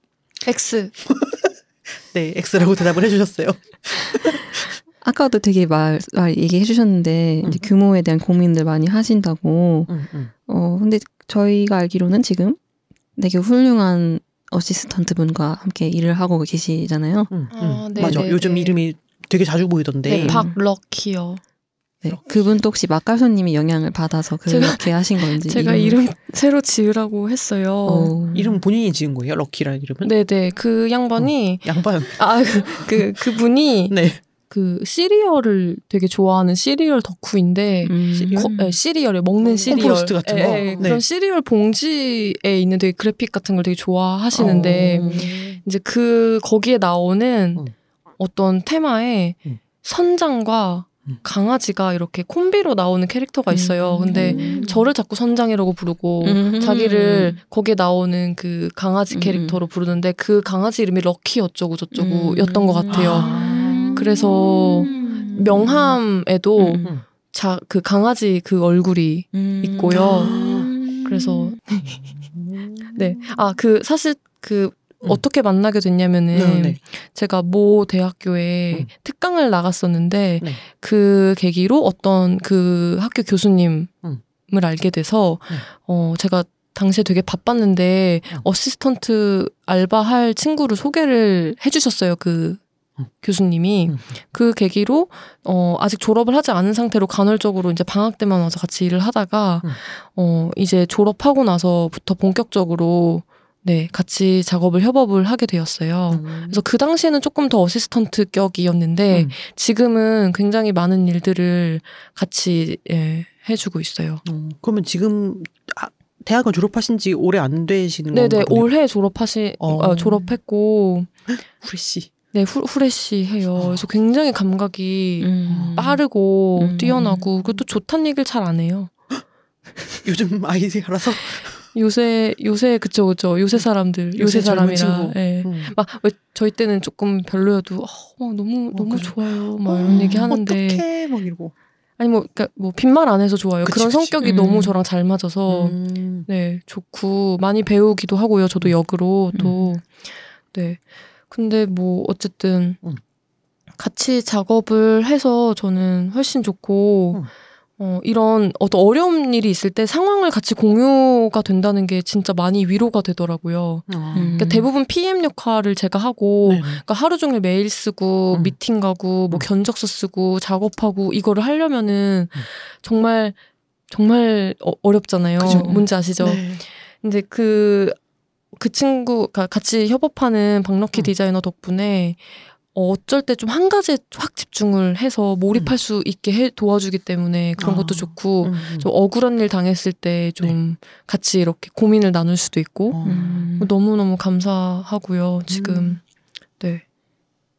X. 네, X라고 대답을 해주셨어요. 아까도 되게 말, 말 얘기해 주셨는데 음. 규모에 대한 고민들 많이 하신다고. 음, 음. 어 근데 저희가 알기로는 지금 되게 훌륭한 어시스턴트 분과 함께 일을 하고 계시잖아요. 음, 음. 아, 네, 맞아. 네, 요즘 네. 이름이 되게 자주 보이던데. 네, 박럭키요. 네. 그분도 혹시 막갈손님이 영향을 받아서 제가- 그렇게 하신 건지. 제가 이름 새로 지으라고 했어요. 어. 이름 본인이 지은 거예요? 럭키라는 이름은? 네네 그 양반이 양반. 아 그 그, 그분이 네. 그 시리얼을 되게 좋아하는 시리얼 덕후인데 음. 시리얼? 거, 네, 시리얼에 먹는 시리얼 콘푸로스트 같은 예, 거? 예, 네. 그런 시리얼 봉지에 있는 되게 그래픽 같은 걸 되게 좋아하시는데 어. 이제 그 거기에 나오는 음. 어떤 테마에 음. 선장과 음. 강아지가 이렇게 콤비로 나오는 캐릭터가 있어요. 근데 음. 저를 자꾸 선장이라고 부르고 음. 자기를 거기에 나오는 그 강아지 음. 캐릭터로 부르는데 그 강아지 이름이 럭키 어쩌고 저쩌고였던 음. 것 같아요. 아. 그래서 음. 명함에도 음. 자그 강아지 그 얼굴이 음. 있고요. 음. 그래서 네. 아, 그 사실 그 음. 어떻게 만나게 됐냐면은 네, 네. 제가 모 대학교에 음. 특강을 나갔었는데 네. 그 계기로 어떤 그 학교 교수님을 음. 알게 돼서 네. 어 제가 당시에 되게 바빴는데 음. 어시스턴트 알바할 친구를 소개를 해주셨어요. 그 음. 교수님이 음. 그 계기로 어 아직 졸업을 하지 않은 상태로 간헐적으로 이제 방학 때만 와서 같이 일을 하다가 음. 어 이제 졸업하고 나서부터 본격적으로 네 같이 작업을 협업을 하게 되었어요. 그래서 그 당시에는 조금 더 어시스턴트 격이었는데 음. 지금은 굉장히 많은 일들을 같이 예, 해주고 있어요. 어, 그러면 지금 아, 대학을 졸업하신 지 오래 안 되시는 네네 건가 보네요. 올해 졸업하시 어. 어, 졸업했고 후레쉬. 네 후, 후레쉬 해요. 그래서 굉장히 감각이 음. 빠르고 음. 뛰어나고 또 좋다는 얘기를 잘 안 해요. 요즘 아이디어라서 요새 요새 그쵸 그쵸 요새 사람들 요새 요새, 사람이라. 예. 음. 막왜 저희 때는 조금 별로여도 어, 막 너무 어, 너무 그래. 좋아요 막 이런 얘기 하는데 어떡해 막 이러고. 아니 뭐 그러니까 뭐 빈말 안 해서 좋아요. 그치, 그런 그치. 성격이 음. 너무 저랑 잘 맞아서 음. 네 좋고 많이 배우기도 하고요. 저도 역으로 또 네. 근데 뭐 어쨌든 음. 같이 작업을 해서 저는 훨씬 좋고 음. 어, 이런 어떤 어려운 일이 있을 때 상황을 같이 공유가 된다는 게 진짜 많이 위로가 되더라고요. 어. 음. 그러니까 대부분 PM 역할을 제가 하고 네네. 그러니까 하루 종일 메일 쓰고 음. 미팅 가고 뭐 음. 견적서 쓰고 작업하고 이거를 하려면은 음. 정말 정말 어, 어렵잖아요. 그죠. 뭔지 아시죠? 네. 근데 그, 그 친구 가 같이 협업하는 박럭키 음. 디자이너 덕분에 어, 어쩔 때 좀 한 가지에 확 집중을 해서 몰입할 수 있게 해, 도와주기 때문에 그런 아. 것도 좋고 음, 음. 좀 억울한 일 당했을 때좀 같이 이렇게 고민을 나눌 수도 있고 어. 음. 너무 너무 감사하고요. 지금 음. 네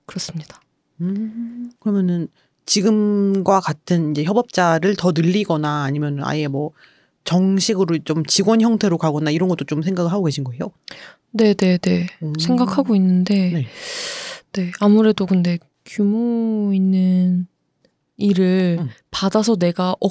그렇습니다. 음, 그러면은 지금과 같은 이제 협업자를 더 늘리거나 아니면 아예 뭐 정식으로 좀 직원 형태로 가거나 이런 것도 좀 생각을 하고 계신 거예요? 네 네네 음. 생각하고 있는데 네. 네 아무래도 근데 규모 있는 일을 음. 받아서 내가 어,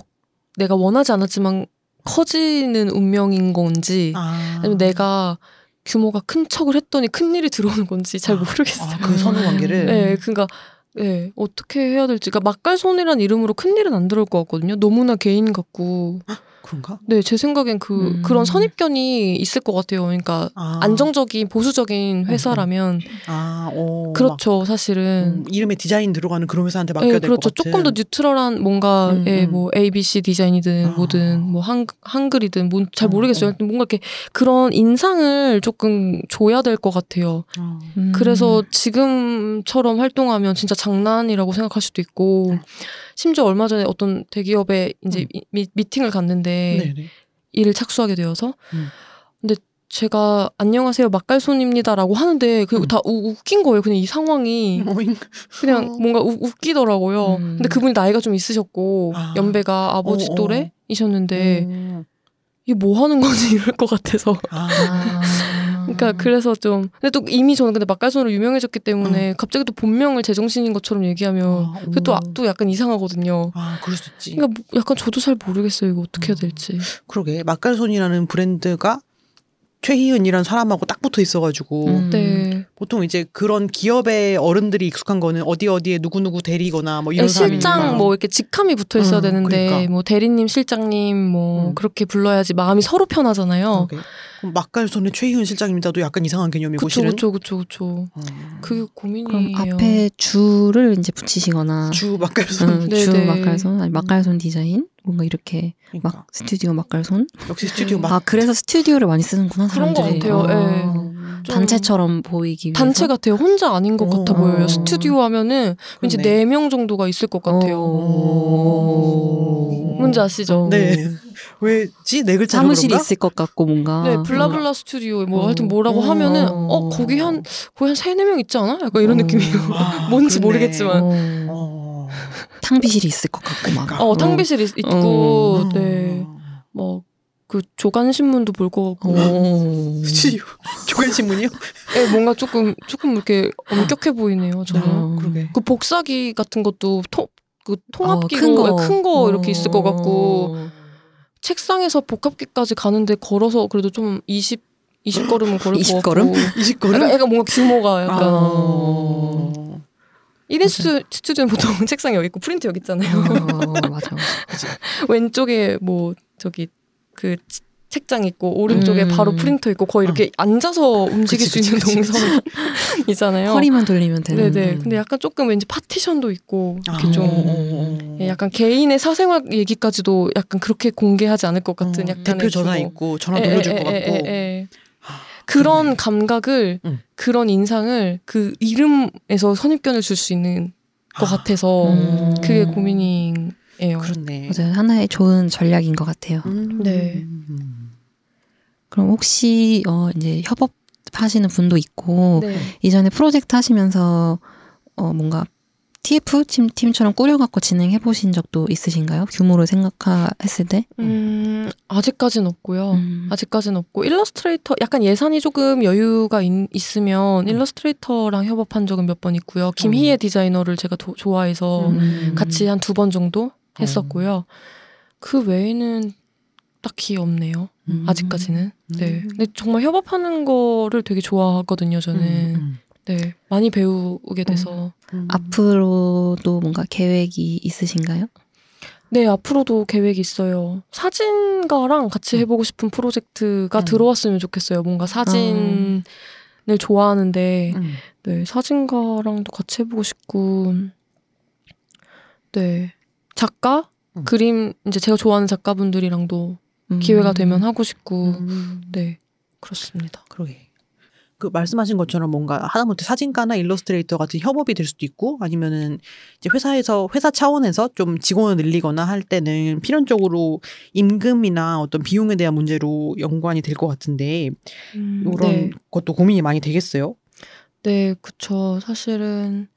내가 원하지 않았지만 커지는 운명인 건지 아. 아니면 내가 규모가 큰 척을 했더니 큰 일이 들어오는 건지 잘 아, 모르겠어요. 아, 그 선후 관계를 네, 그러니까 네, 어떻게 해야 될지. 그러니까 막갈손이란 이름으로 큰 일은 안 들어올 것 같거든요. 너무나 개인 같고. 그런가? 네, 제 생각엔 그 음. 그런 선입견이 있을 것 같아요. 그러니까 아. 안정적인 보수적인 회사라면 아, 어, 그렇죠, 막, 사실은. 음, 이름에 디자인 들어가는 그런 회사한테 맡겨야 네, 될 그렇죠. 것 같은. 조금 더 뉴트럴한 뭔가 음, 예, 음. 뭐 A, B, C 디자인이든 아. 뭐든 뭐 한, 한글이든 뭐잘 어, 모르겠어요. 어. 뭔가 이렇게 그런 인상을 조금 줘야 될 것 같아요. 어. 음. 그래서 지금처럼 활동하면 진짜 장난이라고 생각할 수도 있고 음. 심지어 얼마 전에 어떤 대기업에 이제 음. 미, 미팅을 갔는데 네네. 일을 착수하게 되어서 음. 근데 제가 안녕하세요 막갈손입니다라고 하는데 그 음. 다 우- 웃긴 거예요. 그냥 이 상황이 어잉. 그냥 어. 뭔가 우- 웃기더라고요. 음. 근데 그분이 나이가 좀 있으셨고 아. 연배가 아버지 어, 어. 또래이셨는데 음. 이게 뭐 하는 건지 이럴 것 같아서. 아. 그러니까 그래서 좀 근데 또 이미 저는 근데 막갈손으로 유명해졌기 때문에 갑자기 또 본명을 제정신인 것처럼 얘기하면 아, 그게 또, 또 약간 이상하거든요. 아, 그럴 수 있지. 그러니까 뭐 약간 저도 잘 모르겠어요 이거 어떻게 해야 음. 될지. 그러게 막갈손이라는 브랜드가 최희은이라는 사람하고 딱 붙어 있어가지고 음. 네. 보통 이제 그런 기업의 어른들이 익숙한 거는 어디 어디에 누구 누구 대리거나 뭐 이런 네, 실장. 뭐 이렇게 직함이 붙어 있어야 음, 되는데 그러니까. 뭐 대리님 실장님 뭐 음. 그렇게 불러야지 마음이 서로 편하잖아요. 그러게. 막갈손의 최희은 실장입니다도 약간 이상한 개념이고 그쵸 실은 그쵸 그쵸 그쵸. 음. 그게 고민이에요. 그럼 앞에 주를 이제 붙이시거나 주 막갈손 응, 주 네네. 막갈손 아니 막갈손 디자인 뭔가 이렇게 그러니까. 막 스튜디오 막갈손 역시 스튜디오 막 아 그래서 스튜디오를 많이 쓰는구나 그런 것 사람들이 같아요, 아, 예. 좀 단체처럼 보이기 위해서 단체 같아요. 혼자 아닌 것 같아 어. 보여요. 스튜디오 하면은 왠지 그러네. 네명 정도가 있을 것 같아요. 어. 뭔지 아시죠? 네. 왜지 네 글자로 사무실이 그런가? 있을 것 같고 뭔가 네, 블라블라 스튜디오 뭐 어. 하여튼 뭐라고 어. 하면은 어 거기 한 거의 한 세네 명 있지 않아? 약간 이런 어. 느낌이에요. 아, 뭔지 그렇네. 모르겠지만. 어. 어. 탕비실이 있을 것 같고 막 그러니까. 어 탕비실 있- 있고 어. 네. 뭐 그 조간 신문도 볼 것 같고 어. 스튜디오 조간 신문이요? 네, 뭔가 조금 조금 이렇게 엄격해 보이네요. 저는 어. 그러게. 그 복사기 같은 것도 통, 그 어, 통합기로 큰 거. 큰 거 이렇게 어. 있을 것 같고 책상에서 복합기까지 가는데 걸어서 그래도 좀 20, 20걸음은 걸을 20것 걸음? 같고. 20걸음? 약간, 약간 뭔가 규모가 약간. 어. 1인 스튜, 스튜디오는 보통 책상이 여기 있고 프린트 여기 있잖아요. 어, 맞아. 왼쪽에 뭐 저기 그 책장 있고 오른쪽에 음. 바로 프린터 있고 거의 이렇게 앉아서 움직일 그치, 수 있는 동선이잖아요. 허리만 돌리면 되는. 네네. 음. 근데 약간 조금 왠지 파티션도 있고 이렇게 아, 좀 어. 예, 약간 개인의 사생활 얘기까지도 약간 그렇게 공개하지 않을 것 같은 어, 약간의 대표 전화 규모. 있고 전화 예, 돌려줄 예, 것 예, 같고. 예, 예. 그런 감각을 음. 그런 인상을 그 이름에서 선입견을 줄 수 있는 것 아. 같아서 음. 그게 고민이에요. 그렇네. 맞아요. 하나의 좋은 전략인 것 같아요. 음. 네. 그럼 혹시 어 이제 협업 하시는 분도 있고 네. 이전에 프로젝트 하시면서 어 뭔가 TF 팀 팀처럼 꾸려갖고 진행해 보신 적도 있으신가요? 규모를 생각했을 때? 음, 아직까지는 없고요. 음. 아직까지는 없고 일러스트레이터 약간 예산이 조금 여유가 있, 으면 음. 일러스트레이터랑 협업한 적은 몇 번 있고요. 김희애 음. 디자이너를 제가 도- 좋아해서 음. 같이 한 두 번 정도 어. 했었고요. 그 외에는 딱히 없네요. 음. 아직까지는. 네. 음. 근데 정말 협업하는 거를 되게 좋아하거든요. 저는. 음, 네. 많이 배우게 돼서. 음. 앞으로도 뭔가 계획이 있으신가요? 네, 앞으로도 계획이 있어요. 사진가랑 같이 해보고 싶은 프로젝트가 음. 들어왔으면 좋겠어요. 뭔가 사진을 좋아하는데, 음. 네, 사진가랑도 같이 해보고 싶고, 네. 작가? 음. 그림, 이제 제가 좋아하는 작가분들이랑도 음. 기회가 되면 하고 싶고, 음. 네. 그렇습니다. 그러게. 그 말씀하신 것처럼 뭔가 하다못해 사진가나 일러스트레이터 같은 협업이 될 수도 있고 아니면은 이제 회사에서 회사 차원에서 좀 직원을 늘리거나 할 때는 필연적으로 임금이나 어떤 비용에 대한 문제로 연관이 될 것 같은데 음, 이런 네. 것도 고민이 많이 되겠어요. 네, 그쵸. 사실은,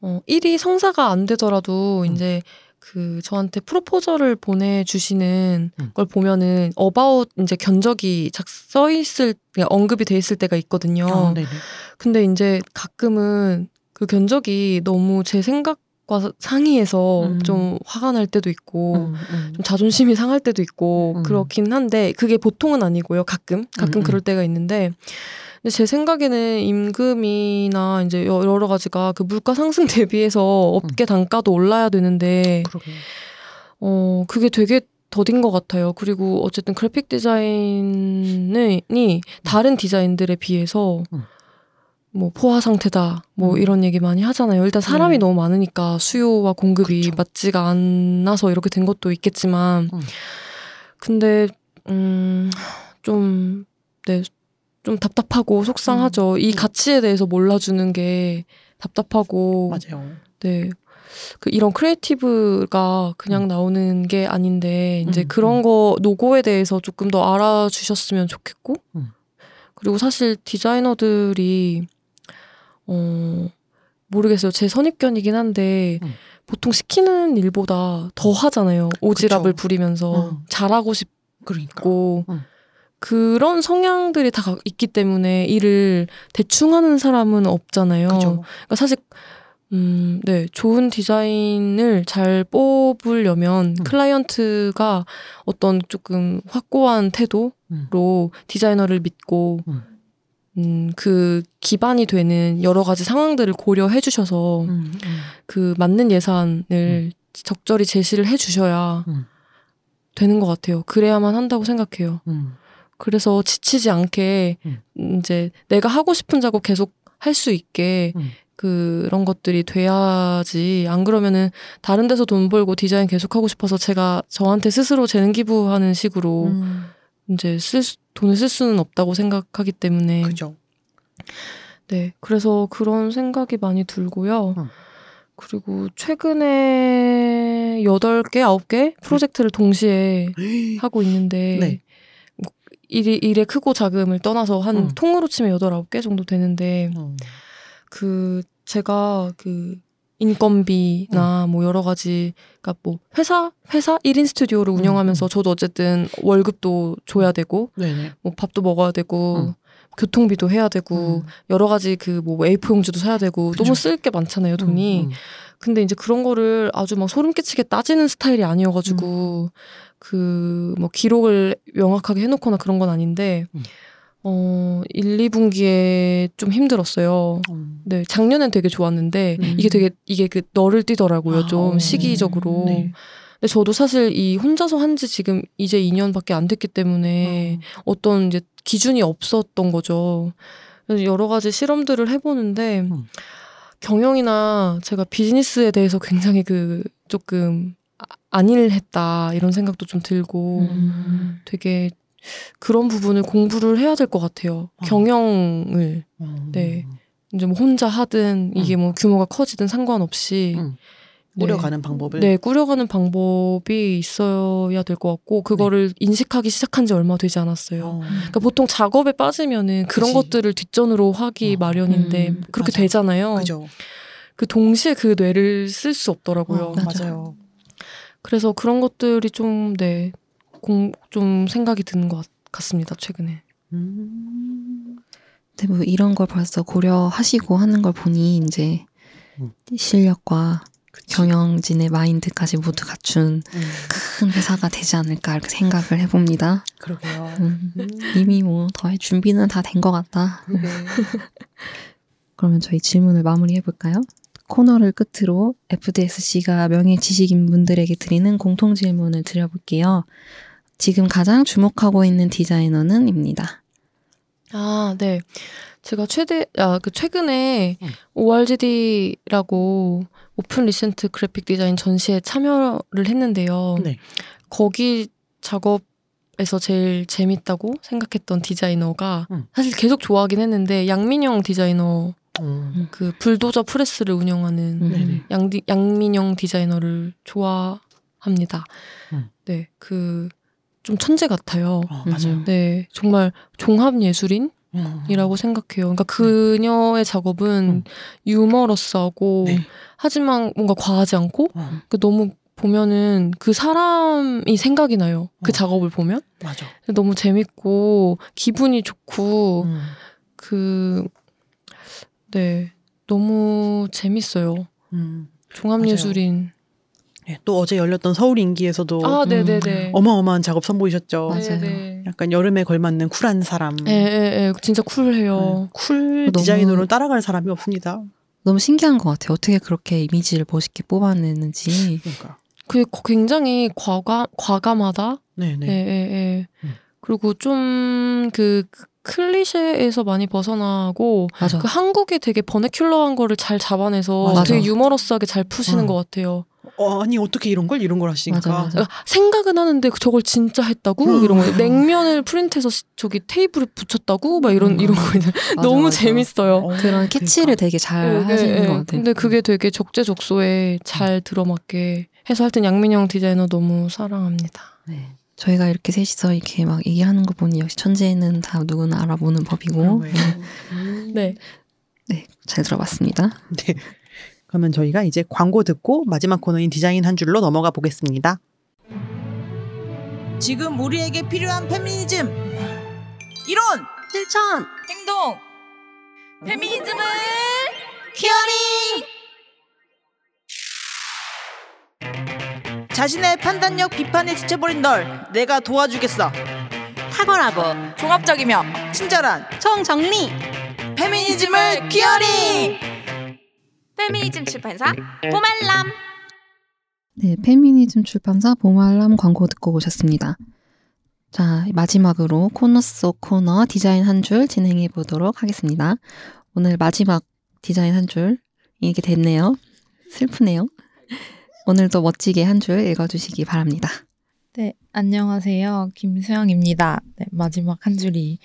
어, 일이 성사가 안 되더라도, 음. 이제, 그, 저한테 프로포저를 보내주시는 음. 걸 보면은, 어바웃, 이제 견적이 작, 써 있을, 그냥 언급이 돼 있을 때가 있거든요. 아, 네네. 근데 이제 가끔은 그 견적이 너무 제 생각과 상의해서 음. 좀 화가 날 때도 있고, 음, 음. 좀 자존심이 상할 때도 있고 음. 그렇긴 한데 그게 보통은 아니고요. 가끔 가끔 음, 음. 그럴 때가 있는데 근데 제 생각에는 임금이나 이제 여- 여러 가지가 그 물가 상승 대비해서 업계 단가도 올라야 되는데 그러게. 어 그게 되게 더딘 것 같아요. 그리고 어쨌든 그래픽 디자인이 다른 디자인들에 비해서 음. 뭐 포화 상태다 뭐 음. 이런 얘기 많이 하잖아요. 일단 사람이 음. 너무 많으니까 수요와 공급이 그쵸. 맞지가 않아서 이렇게 된 것도 있겠지만 음. 근데 음좀 네. 좀 답답하고 속상하죠. 이 음. 가치에 대해서 몰라주는 게 답답하고 맞아요. 네. 그 이런 creative가 그냥 음. 나오는 게 아닌데 이제 음, 그런 음. 거 노고에 대해서 조금 더 알아주셨으면 좋겠고 음. 그리고 사실 디자이너들이 어 모르겠어요 제 선입견이긴 한데 음. 보통 시키는 일보다 더 하잖아요 오지랖을 그쵸. 부리면서 음. 잘하고 그러니까. 그런 성향들이 다 가- 있기 때문에 일을 대충 하는 사람은 없잖아요. 그죠. 그러니까 사실 음, 네, 좋은 디자인을 잘 뽑으려면 음. 클라이언트가 어떤 조금 확고한 태도로 음. 디자이너를 믿고 음. 음, 그 기반이 되는 여러 가지 상황들을 고려해 주셔서 음, 음. 그 맞는 예산을 적절히 제시를 해 주셔야 음. 되는 것 같아요. 그래야만 한다고 생각해요. 음. 그래서 지치지 않게 음. 이제 내가 하고 싶은 작업 계속 할 수 있게 음. 그런 것들이 돼야지 안 그러면은 다른 데서 돈 벌고 디자인 계속 하고 싶어서 제가 저한테 스스로 재능 기부하는 식으로 음. 이제 쓸 수- 돈을 쓸 수는 없다고 생각하기 때문에 그죠. 네 그래서 그런 생각이 많이 들고요. 음. 그리고 최근에 여덟 개 아홉 개 프로젝트를 동시에 하고 있는데 네. 뭐 일이, 일의 크고 작음을 떠나서 한 음. 통으로 치면 여덟 아홉 개 정도 되는데 음. 그 제가 그 인건비나 뭐 여러 가지 그러니까 뭐 회사 회사 1인 스튜디오를 음, 운영하면서 저도 어쨌든 월급도 줘야 되고 네네. 뭐 밥도 먹어야 되고 음. 교통비도 해야 되고 음. 여러 가지 그 뭐 A4 용지도 사야 되고 그죠. 너무 쓸 게 많잖아요 돈이 음, 음. 근데 이제 그런 거를 아주 막 소름 끼치게 따지는 스타일이 아니어가지고 그 뭐 기록을 명확하게 해놓거나 그런 건 아닌데 음. 어 1, 2분기에 좀 힘들었어요. 음. 네 작년엔 되게 좋았는데 음. 이게 되게 이게 그 너를 뛰더라고요 아, 좀 어. 시기적으로. 네. 근데 저도 사실 이 혼자서 한 지 지금 이제 2년밖에 안 됐기 때문에 음. 어떤 이제 기준이 없었던 거죠. 그래서 여러 가지 실험들을 해보는데 음. 경영이나 제가 비즈니스에 대해서 굉장히 그 조금 아- 안일했다 이런 생각도 좀 들고 음. 되게 그런 부분을 공부를 해야 될 것 같아요. 어. 경영을 음. 네. 이제 뭐 혼자 하든 이게 뭐 규모가 커지든 상관없이 음. 네. 꾸려가는 방법을. 네, 꾸려가는 방법이 있어야 될 것 같고 그거를 인식하기 시작한 지 얼마 되지 않았어요. 어. 그러니까 보통 작업에 빠지면은 그런 그치. 것들을 뒷전으로 하기 어. 마련인데 음, 그렇게 맞아. 되잖아요. 그죠. 그 동시에 그 뇌를 쓸 수 없더라고요. 어, 맞아. 맞아요. 그래서 그런 것들이 좀 네, 공, 좀 생각이 드는 것 같- 같습니다. 최근에. 음. 대부분 뭐 이런 걸 벌써 고려하시고 하는 걸 보니 이제 음. 실력과 그치. 경영진의 마인드까지 모두 갖춘 음. 큰 회사가 되지 않을까 이렇게 생각을 해봅니다. 그러게요. 음, 음. 이미 뭐더 준비는 다 된 것 같다. 그러면 저희 질문을 마무리해 볼까요? 코너를 끝으로 FDSC가 명예 지식인 분들에게 드리는 공통 질문을 드려볼게요. 지금 가장 주목하고 있는 디자이너는입니다. 아, 네. 제가 최대, 아, 그 최근에 음. ORGD라고 Open Recent Graphic Design 전시에 참여를 했는데요. 네. 거기 작업에서 제일 재밌다고 생각했던 디자이너가 음. 사실 계속 좋아하긴 했는데 양민영 디자이너 음. 그 불도저 프레스를 운영하는 음. 양, 양민영 디자이너를 좋아합니다. 음. 네, 그 좀 천재 같아요. 어, 맞아요. 음. 네, 정말 종합 예술인 음. 이라고 생각해요. 그러니까 그녀의 작업은 음. 유머러스하고 네. 하지만 뭔가 과하지 않고 어, 그 너무 보면은 그 사람이 생각이 나요. 그 어. 작업을 보면 맞아. 너무 재밌고 기분이 좋고 음. 그 네. 너무 재밌어요. 음. 종합 맞아요. 예술인. 예, 또 어제 열렸던 서울 인기에서도 아, 네, 네, 네. 어마어마한 작업 선보이셨죠. 맞아요. 네. 약간 여름에 걸맞는 쿨한 사람. 예, 예, 예. 진짜 쿨해요. 네, 쿨 너무- 디자이너로 따라갈 사람이 없습니다. 너무 신기한 것 같아요. 어떻게 그렇게 이미지를 멋있게 뽑아내는지. 그러니까. 그게 굉장히 과감 과감하다. 네네. 예, 예, 예. 음. 그리고 좀 그 클리셰에서 많이 벗어나고 맞아. 그 한국이 되게 버네큘러한 거를 잘 잡아내서 맞아. 되게 유머러스하게 잘 푸시는 음. 것 같아요. 어, 아니 어떻게 이런 걸 이런 걸 하시니까. 맞아, 맞아. 그러니까 생각은 하는데 저걸 진짜 했다고 음. 이런 거 냉면을 프린트해서 시- 저기 테이블에 붙였다고 막 이런 음. 이런 거 맞아, 너무 맞아. 재밌어요. 어, 그런 캐치를 되게 잘 예, 하시는 예, 예. 것 같아요. 근데 그게 되게 적재적소에 잘 들어맞게 해서 하여튼 양민영 디자이너 너무 사랑합니다. 네. 저희가 이렇게 셋이서 이렇게 막 얘기하는 거 보니 역시 천재는 다 누구나 알아보는 법이고. 음. 네. 네, 잘 들어봤습니다. 네. 그러면 저희가 이제 광고 듣고 마지막 코너인 디자인 한 줄로 넘어가 보겠습니다. 지금 우리에게 필요한 페미니즘. 이론 실천 행동. 페미니즘을 퀴어링! 자신의 판단력 비판에 지쳐버린 널 내가 도와주겠어. 탁월하고 종합적이며 친절한 총정리! 페미니즘을 queering 페미니즘 출판사 보말람 네, 페미니즘 출판사 보말람 광고 듣고 오셨습니다. 자, 마지막으로 코너 속 코너 디자인 한 줄 진행해 보도록 하겠습니다. 오늘 마지막 디자인 한 줄 이게 됐네요. 슬프네요. 오늘도 멋지게 한 줄 읽어주시기 바랍니다. 네, 안녕하세요. 김수영입니다. 네, 마지막 한 줄이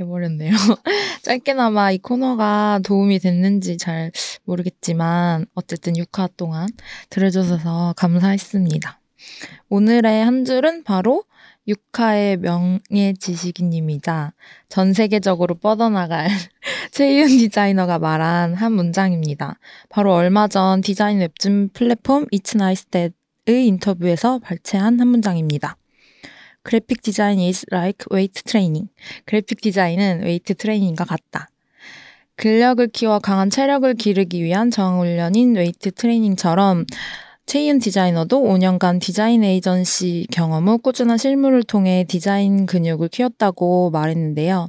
돼버렸네요. 짧게나마 이 코너가 도움이 됐는지 잘 모르겠지만, 어쨌든 6화 동안 들어주셔서 감사했습니다. 오늘의 한 줄은 바로 6화의 명예 지식인님이자 전 세계적으로 뻗어나갈 최윤 디자이너가 말한 한 문장입니다. 바로 얼마 전 디자인 웹진 플랫폼 It's Nice That의 인터뷰에서 발췌한 한 문장입니다. Graphic design is like weight training. 그래픽 디자인은 웨이트 트레이닝과 같다. 근력을 키워 강한 체력을 기르기 위한 저항훈련인 웨이트 트레이닝처럼 최희은 디자이너도 5년간 디자인 에이전시 경험 후 꾸준한 실무를 통해 디자인 근육을 키웠다고 말했는데요.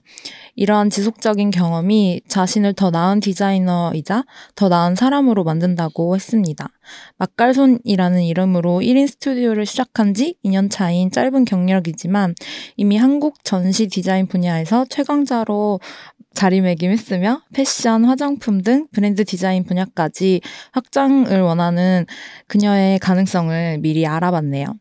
이러한 지속적인 경험이 자신을 더 나은 디자이너이자 더 나은 사람으로 만든다고 했습니다. 막갈손이라는 이름으로 1인 스튜디오를 시작한 지 2년 차인 짧은 경력이지만 이미 한국 전시 디자인 분야에서 최강자로 자리매김했으며 패션, 화장품 등 브랜드 디자인 분야까지 확장을 원하는 그녀의 가능성을 미리 알아봤네요.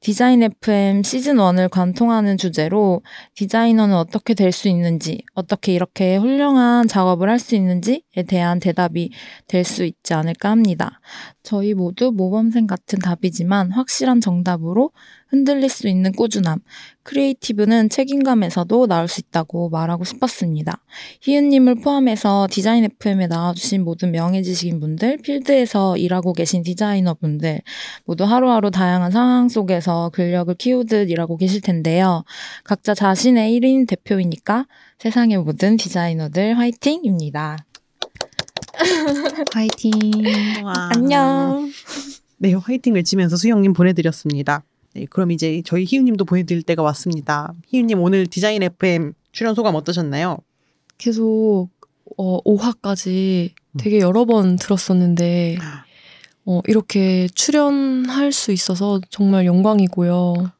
디자인 FM 시즌 1을 관통하는 주제로 디자이너는 어떻게 될 수 있는지, 어떻게 이렇게 훌륭한 작업을 할 수 있는지에 대한 대답이 될 수 있지 않을까 합니다. 저희 모두 모범생 같은 답이지만 확실한 정답으로 흔들릴 수 있는 꾸준함, creative는 책임감에서도 나올 수 있다고 말하고 싶었습니다. 희은님을 포함해서 디자인 FM에 나와주신 모든 명예지식인 분들, 필드에서 일하고 계신 디자이너 분들, 모두 하루하루 다양한 상황 속에서 근력을 키우듯 일하고 계실 텐데요. 각자 자신의 1인 대표이니까 세상의 모든 디자이너들 화이팅입니다. 화이팅. 안녕. 네, 화이팅 외치면서 수영님 보내드렸습니다. 네, 그럼 이제 저희 희우님도 보내드릴 때가 왔습니다. 희우님 오늘 디자인 FM 출연 소감 어떠셨나요? 계속 어, 5화까지 되게 여러 번 들었었는데 어, 이렇게 출연할 수 있어서 정말 영광이고요.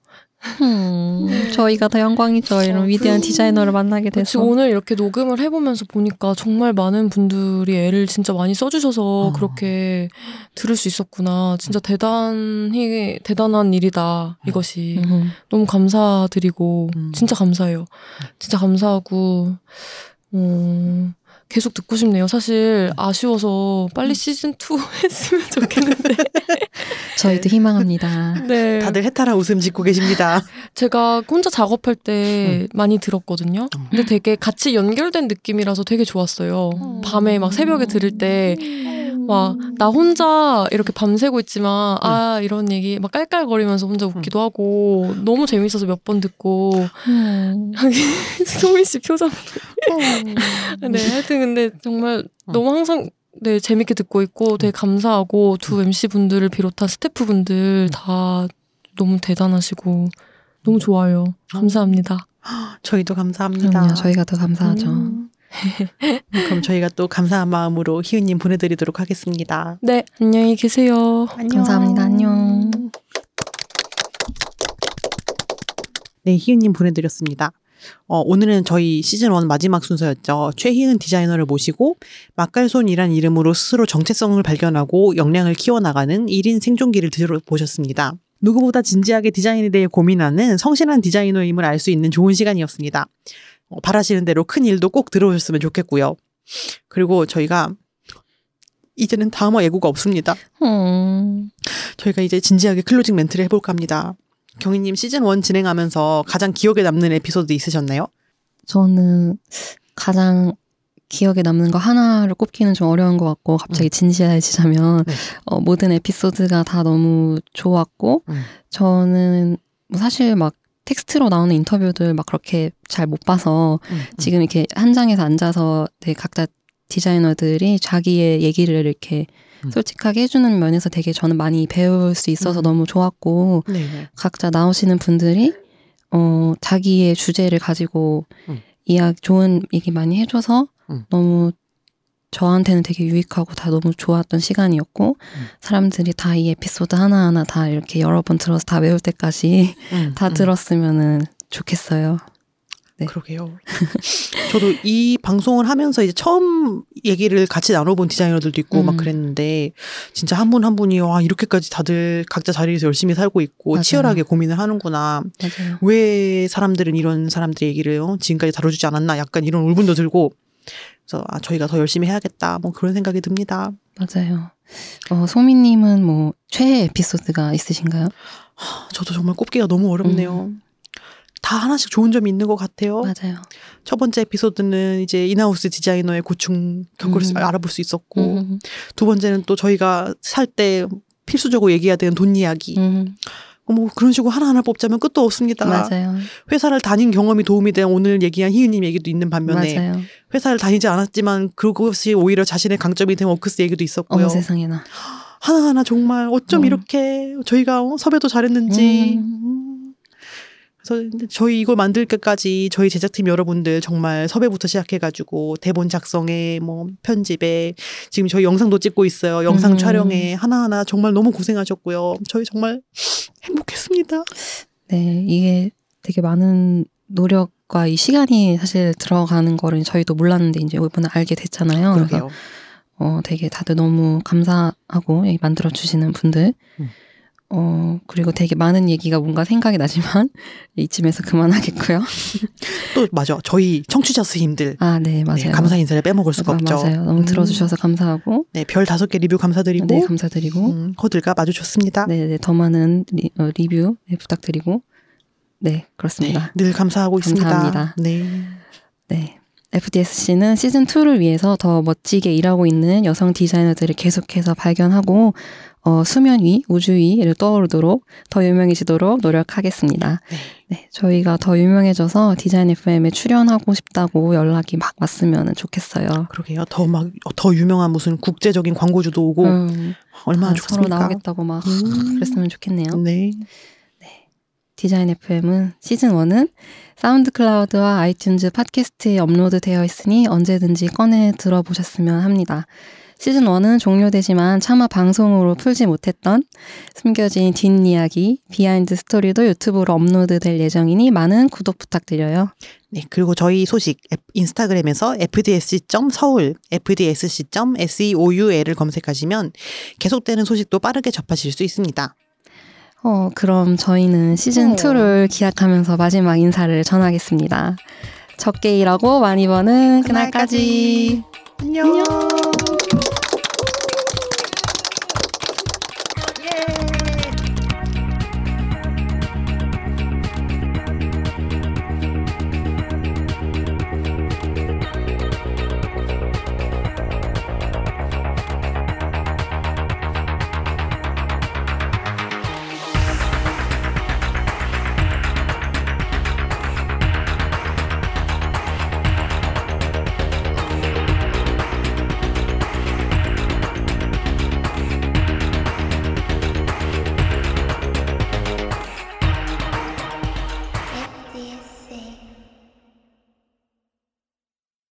음, 저희가 더 영광이죠. 이런 위대한 디자이너를 만나게 돼서. 지금 오늘 이렇게 녹음을 해보면서 보니까 정말 많은 분들이 애를 진짜 많이 써주셔서 그렇게 들을 수 있었구나. 진짜 대단히 대단한 일이다. 이것이 음. 너무 감사드리고 진짜 감사해요. 진짜 감사하고 어, 계속 듣고 싶네요. 사실 아쉬워서 빨리 시즌 2 했으면 좋겠는데. 저희도 희망합니다. 네. 다들 해탈한 웃음 짓고 계십니다. 제가 혼자 작업할 때 많이 들었거든요. 근데 되게 같이 연결된 느낌이라서 되게 좋았어요. 밤에 막 새벽에 들을 때 막나 혼자 이렇게 밤새고 있지만 아 이런 얘기 막 깔깔거리면서 혼자 웃기도 하고 너무 재밌어서 몇 번 듣고. 소민 씨 표정. 네 하여튼 근데 정말 너무 항상 네 재밌게 듣고 있고 되게 감사하고 두 MC 분들을 비롯한 스태프 분들 다 너무 대단하시고 너무 좋아요. 감사합니다. 저희도 감사합니다. 그럼요. 저희가 더 감사하죠. 음. 그럼 저희가 또 감사한 마음으로 희우님 보내드리도록 하겠습니다. 네 안녕히 계세요 감사합니다. 안녕. 네, 희은님 보내드렸습니다. 어, 오늘은 저희 시즌1 마지막 순서였죠. 최희은 디자이너를 모시고 맛깔손이란 이름으로 스스로 정체성을 발견하고 역량을 키워나가는 1인 생존기를 들어보셨습니다. 누구보다 진지하게 디자인에 대해 고민하는 성실한 디자이너임을 알 수 있는 좋은 시간이었습니다. 어, 바라시는 대로 큰 일도 꼭 들어오셨으면 좋겠고요. 그리고 저희가 이제는 다음화 예고가 없습니다. 음. 저희가 이제 진지하게 closing 멘트를 해볼까 합니다. 경희님 시즌 1 진행하면서 가장 기억에 남는 에피소드 있으셨나요? 저는 가장 기억에 남는 거 하나를 꼽기는 좀 어려운 것 같고 갑자기 진지해지자면 네. 어, 모든 에피소드가 다 너무 좋았고 음. 저는 뭐 사실 막 텍스트로 나오는 인터뷰들 막 그렇게 잘 못 봐서 음, 지금 이렇게 한 장에서 앉아서 되게 각자 디자이너들이 자기의 얘기를 이렇게 음. 솔직하게 해주는 면에서 되게 저는 많이 배울 수 있어서 너무 좋았고 네. 각자 나오시는 분들이 어 자기의 주제를 가지고 음. 이야기 좋은 얘기 많이 해줘서 음. 너무 저한테는 되게 유익하고 다 너무 좋았던 시간이었고 음. 사람들이 다 이 에피소드 하나하나 다 이렇게 여러 번 들어서 다 외울 때까지 음, 다 음. 들었으면은 좋겠어요. 네. 그러게요. 저도 이 방송을 하면서 이제 처음 얘기를 같이 나눠본 디자이너들도 있고 막 음. 그랬는데 진짜 한분한 분이 와 이렇게까지 다들 각자 자리에서 열심히 살고 있고 맞아요. 치열하게 고민을 하는구나. 맞아요. 왜 사람들은 이런 사람들의 얘기를 어, 지금까지 다뤄주지 않았나 약간 이런 울분도 들고 그래서 아 저희가 더 열심히 해야겠다 뭐 그런 생각이 듭니다. 맞아요. 어, 소미님은 뭐 최애 에피소드가 있으신가요? 저도 정말 꼽기가 너무 어렵네요. 다 하나씩 좋은 점이 있는 것 같아요. 맞아요. 첫 번째 에피소드는 이제 인하우스 디자이너의 고충 겪을 수, 음. 알아볼 수 있었고 음, 두 번째는 또 저희가 살 때 필수적으로 얘기해야 되는 돈 이야기. 음, 뭐 그런 식으로 하나하나 뽑자면 끝도 없습니다. 맞아요. 회사를 다닌 경험이 도움이 된 오늘 얘기한 희은님 얘기도 있는 반면에 맞아요. 회사를 다니지 않았지만 그것이 오히려 자신의 강점이 된 워크스 얘기도 있었고요. 어머 세상에나. 하나하나 정말 어쩜 음. 이렇게 저희가 어, 섭외도 잘했는지. 음. 그래서 저희 이걸 만들 때까지 저희 제작팀 여러분들 정말 섭외부터 시작해가지고 대본 작성에 뭐 편집에 지금 저희 영상도 찍고 있어요. 영상 음. 촬영에 하나하나 정말 너무 고생하셨고요. 저희 정말 행복했습니다. 네, 이게 되게 많은 노력과 이 시간이 사실 들어가는 거를 저희도 몰랐는데 이제 이번에 알게 됐잖아요. 그래서 그러게요. 어, 되게 다들 너무 감사하고 이 만들어 주시는 분들. 음. 어, 그리고 되게 많은 얘기가 뭔가 생각이 나지만 이쯤에서 그만하겠고요. 또 맞아. 저희 청취자 스님들 아, 네, 맞아요. 네, 감사 인사를 빼먹을 수가 아, 없죠. 맞아요. 너무 음. 들어주셔서 감사하고. 네, 별 다섯 개 리뷰 감사드리고 네, 감사드리고. 음, 호들과 마주쳤습니다. 네, 네, 더 많은 리, 어, 리뷰 네, 부탁드리고. 네, 그렇습니다. 늘 감사하고 있습니다. 감사합니다. 네. 네. FDSC는 시즌2를 위해서 더 멋지게 일하고 있는 여성 디자이너들을 계속해서 발견하고, 어, 수면 위, 우주 위를 떠오르도록 더 유명해지도록 노력하겠습니다. 네. 네. 저희가 더 유명해져서 디자인 FM에 출연하고 싶다고 연락이 막 왔으면 좋겠어요. 그러게요. 더 막 더 유명한 무슨 국제적인 광고주도 오고 음, 얼마나 아, 좋겠습니까? 서로 나오겠다고 막 음. 그랬으면 좋겠네요. 네. 디자인 FM은 시즌 1은 사운드 클라우드와 아이튠즈 팟캐스트에 업로드되어 있으니 언제든지 꺼내 들어보셨으면 합니다. 시즌 1은 종료되지만 차마 방송으로 풀지 못했던 숨겨진 뒷이야기, behind story도 유튜브로 업로드될 예정이니 많은 구독 부탁드려요. 네, 그리고 저희 소식 앱- 인스타그램에서 fdsc.서울, fdsc.seoul을 검색하시면 계속되는 소식도 빠르게 접하실 수 있습니다. 어, 그럼 저희는 시즌 어. 2를 기약하면서 마지막 인사를 전하겠습니다. 적게 일하고 많이 버는 그날까지. 안녕.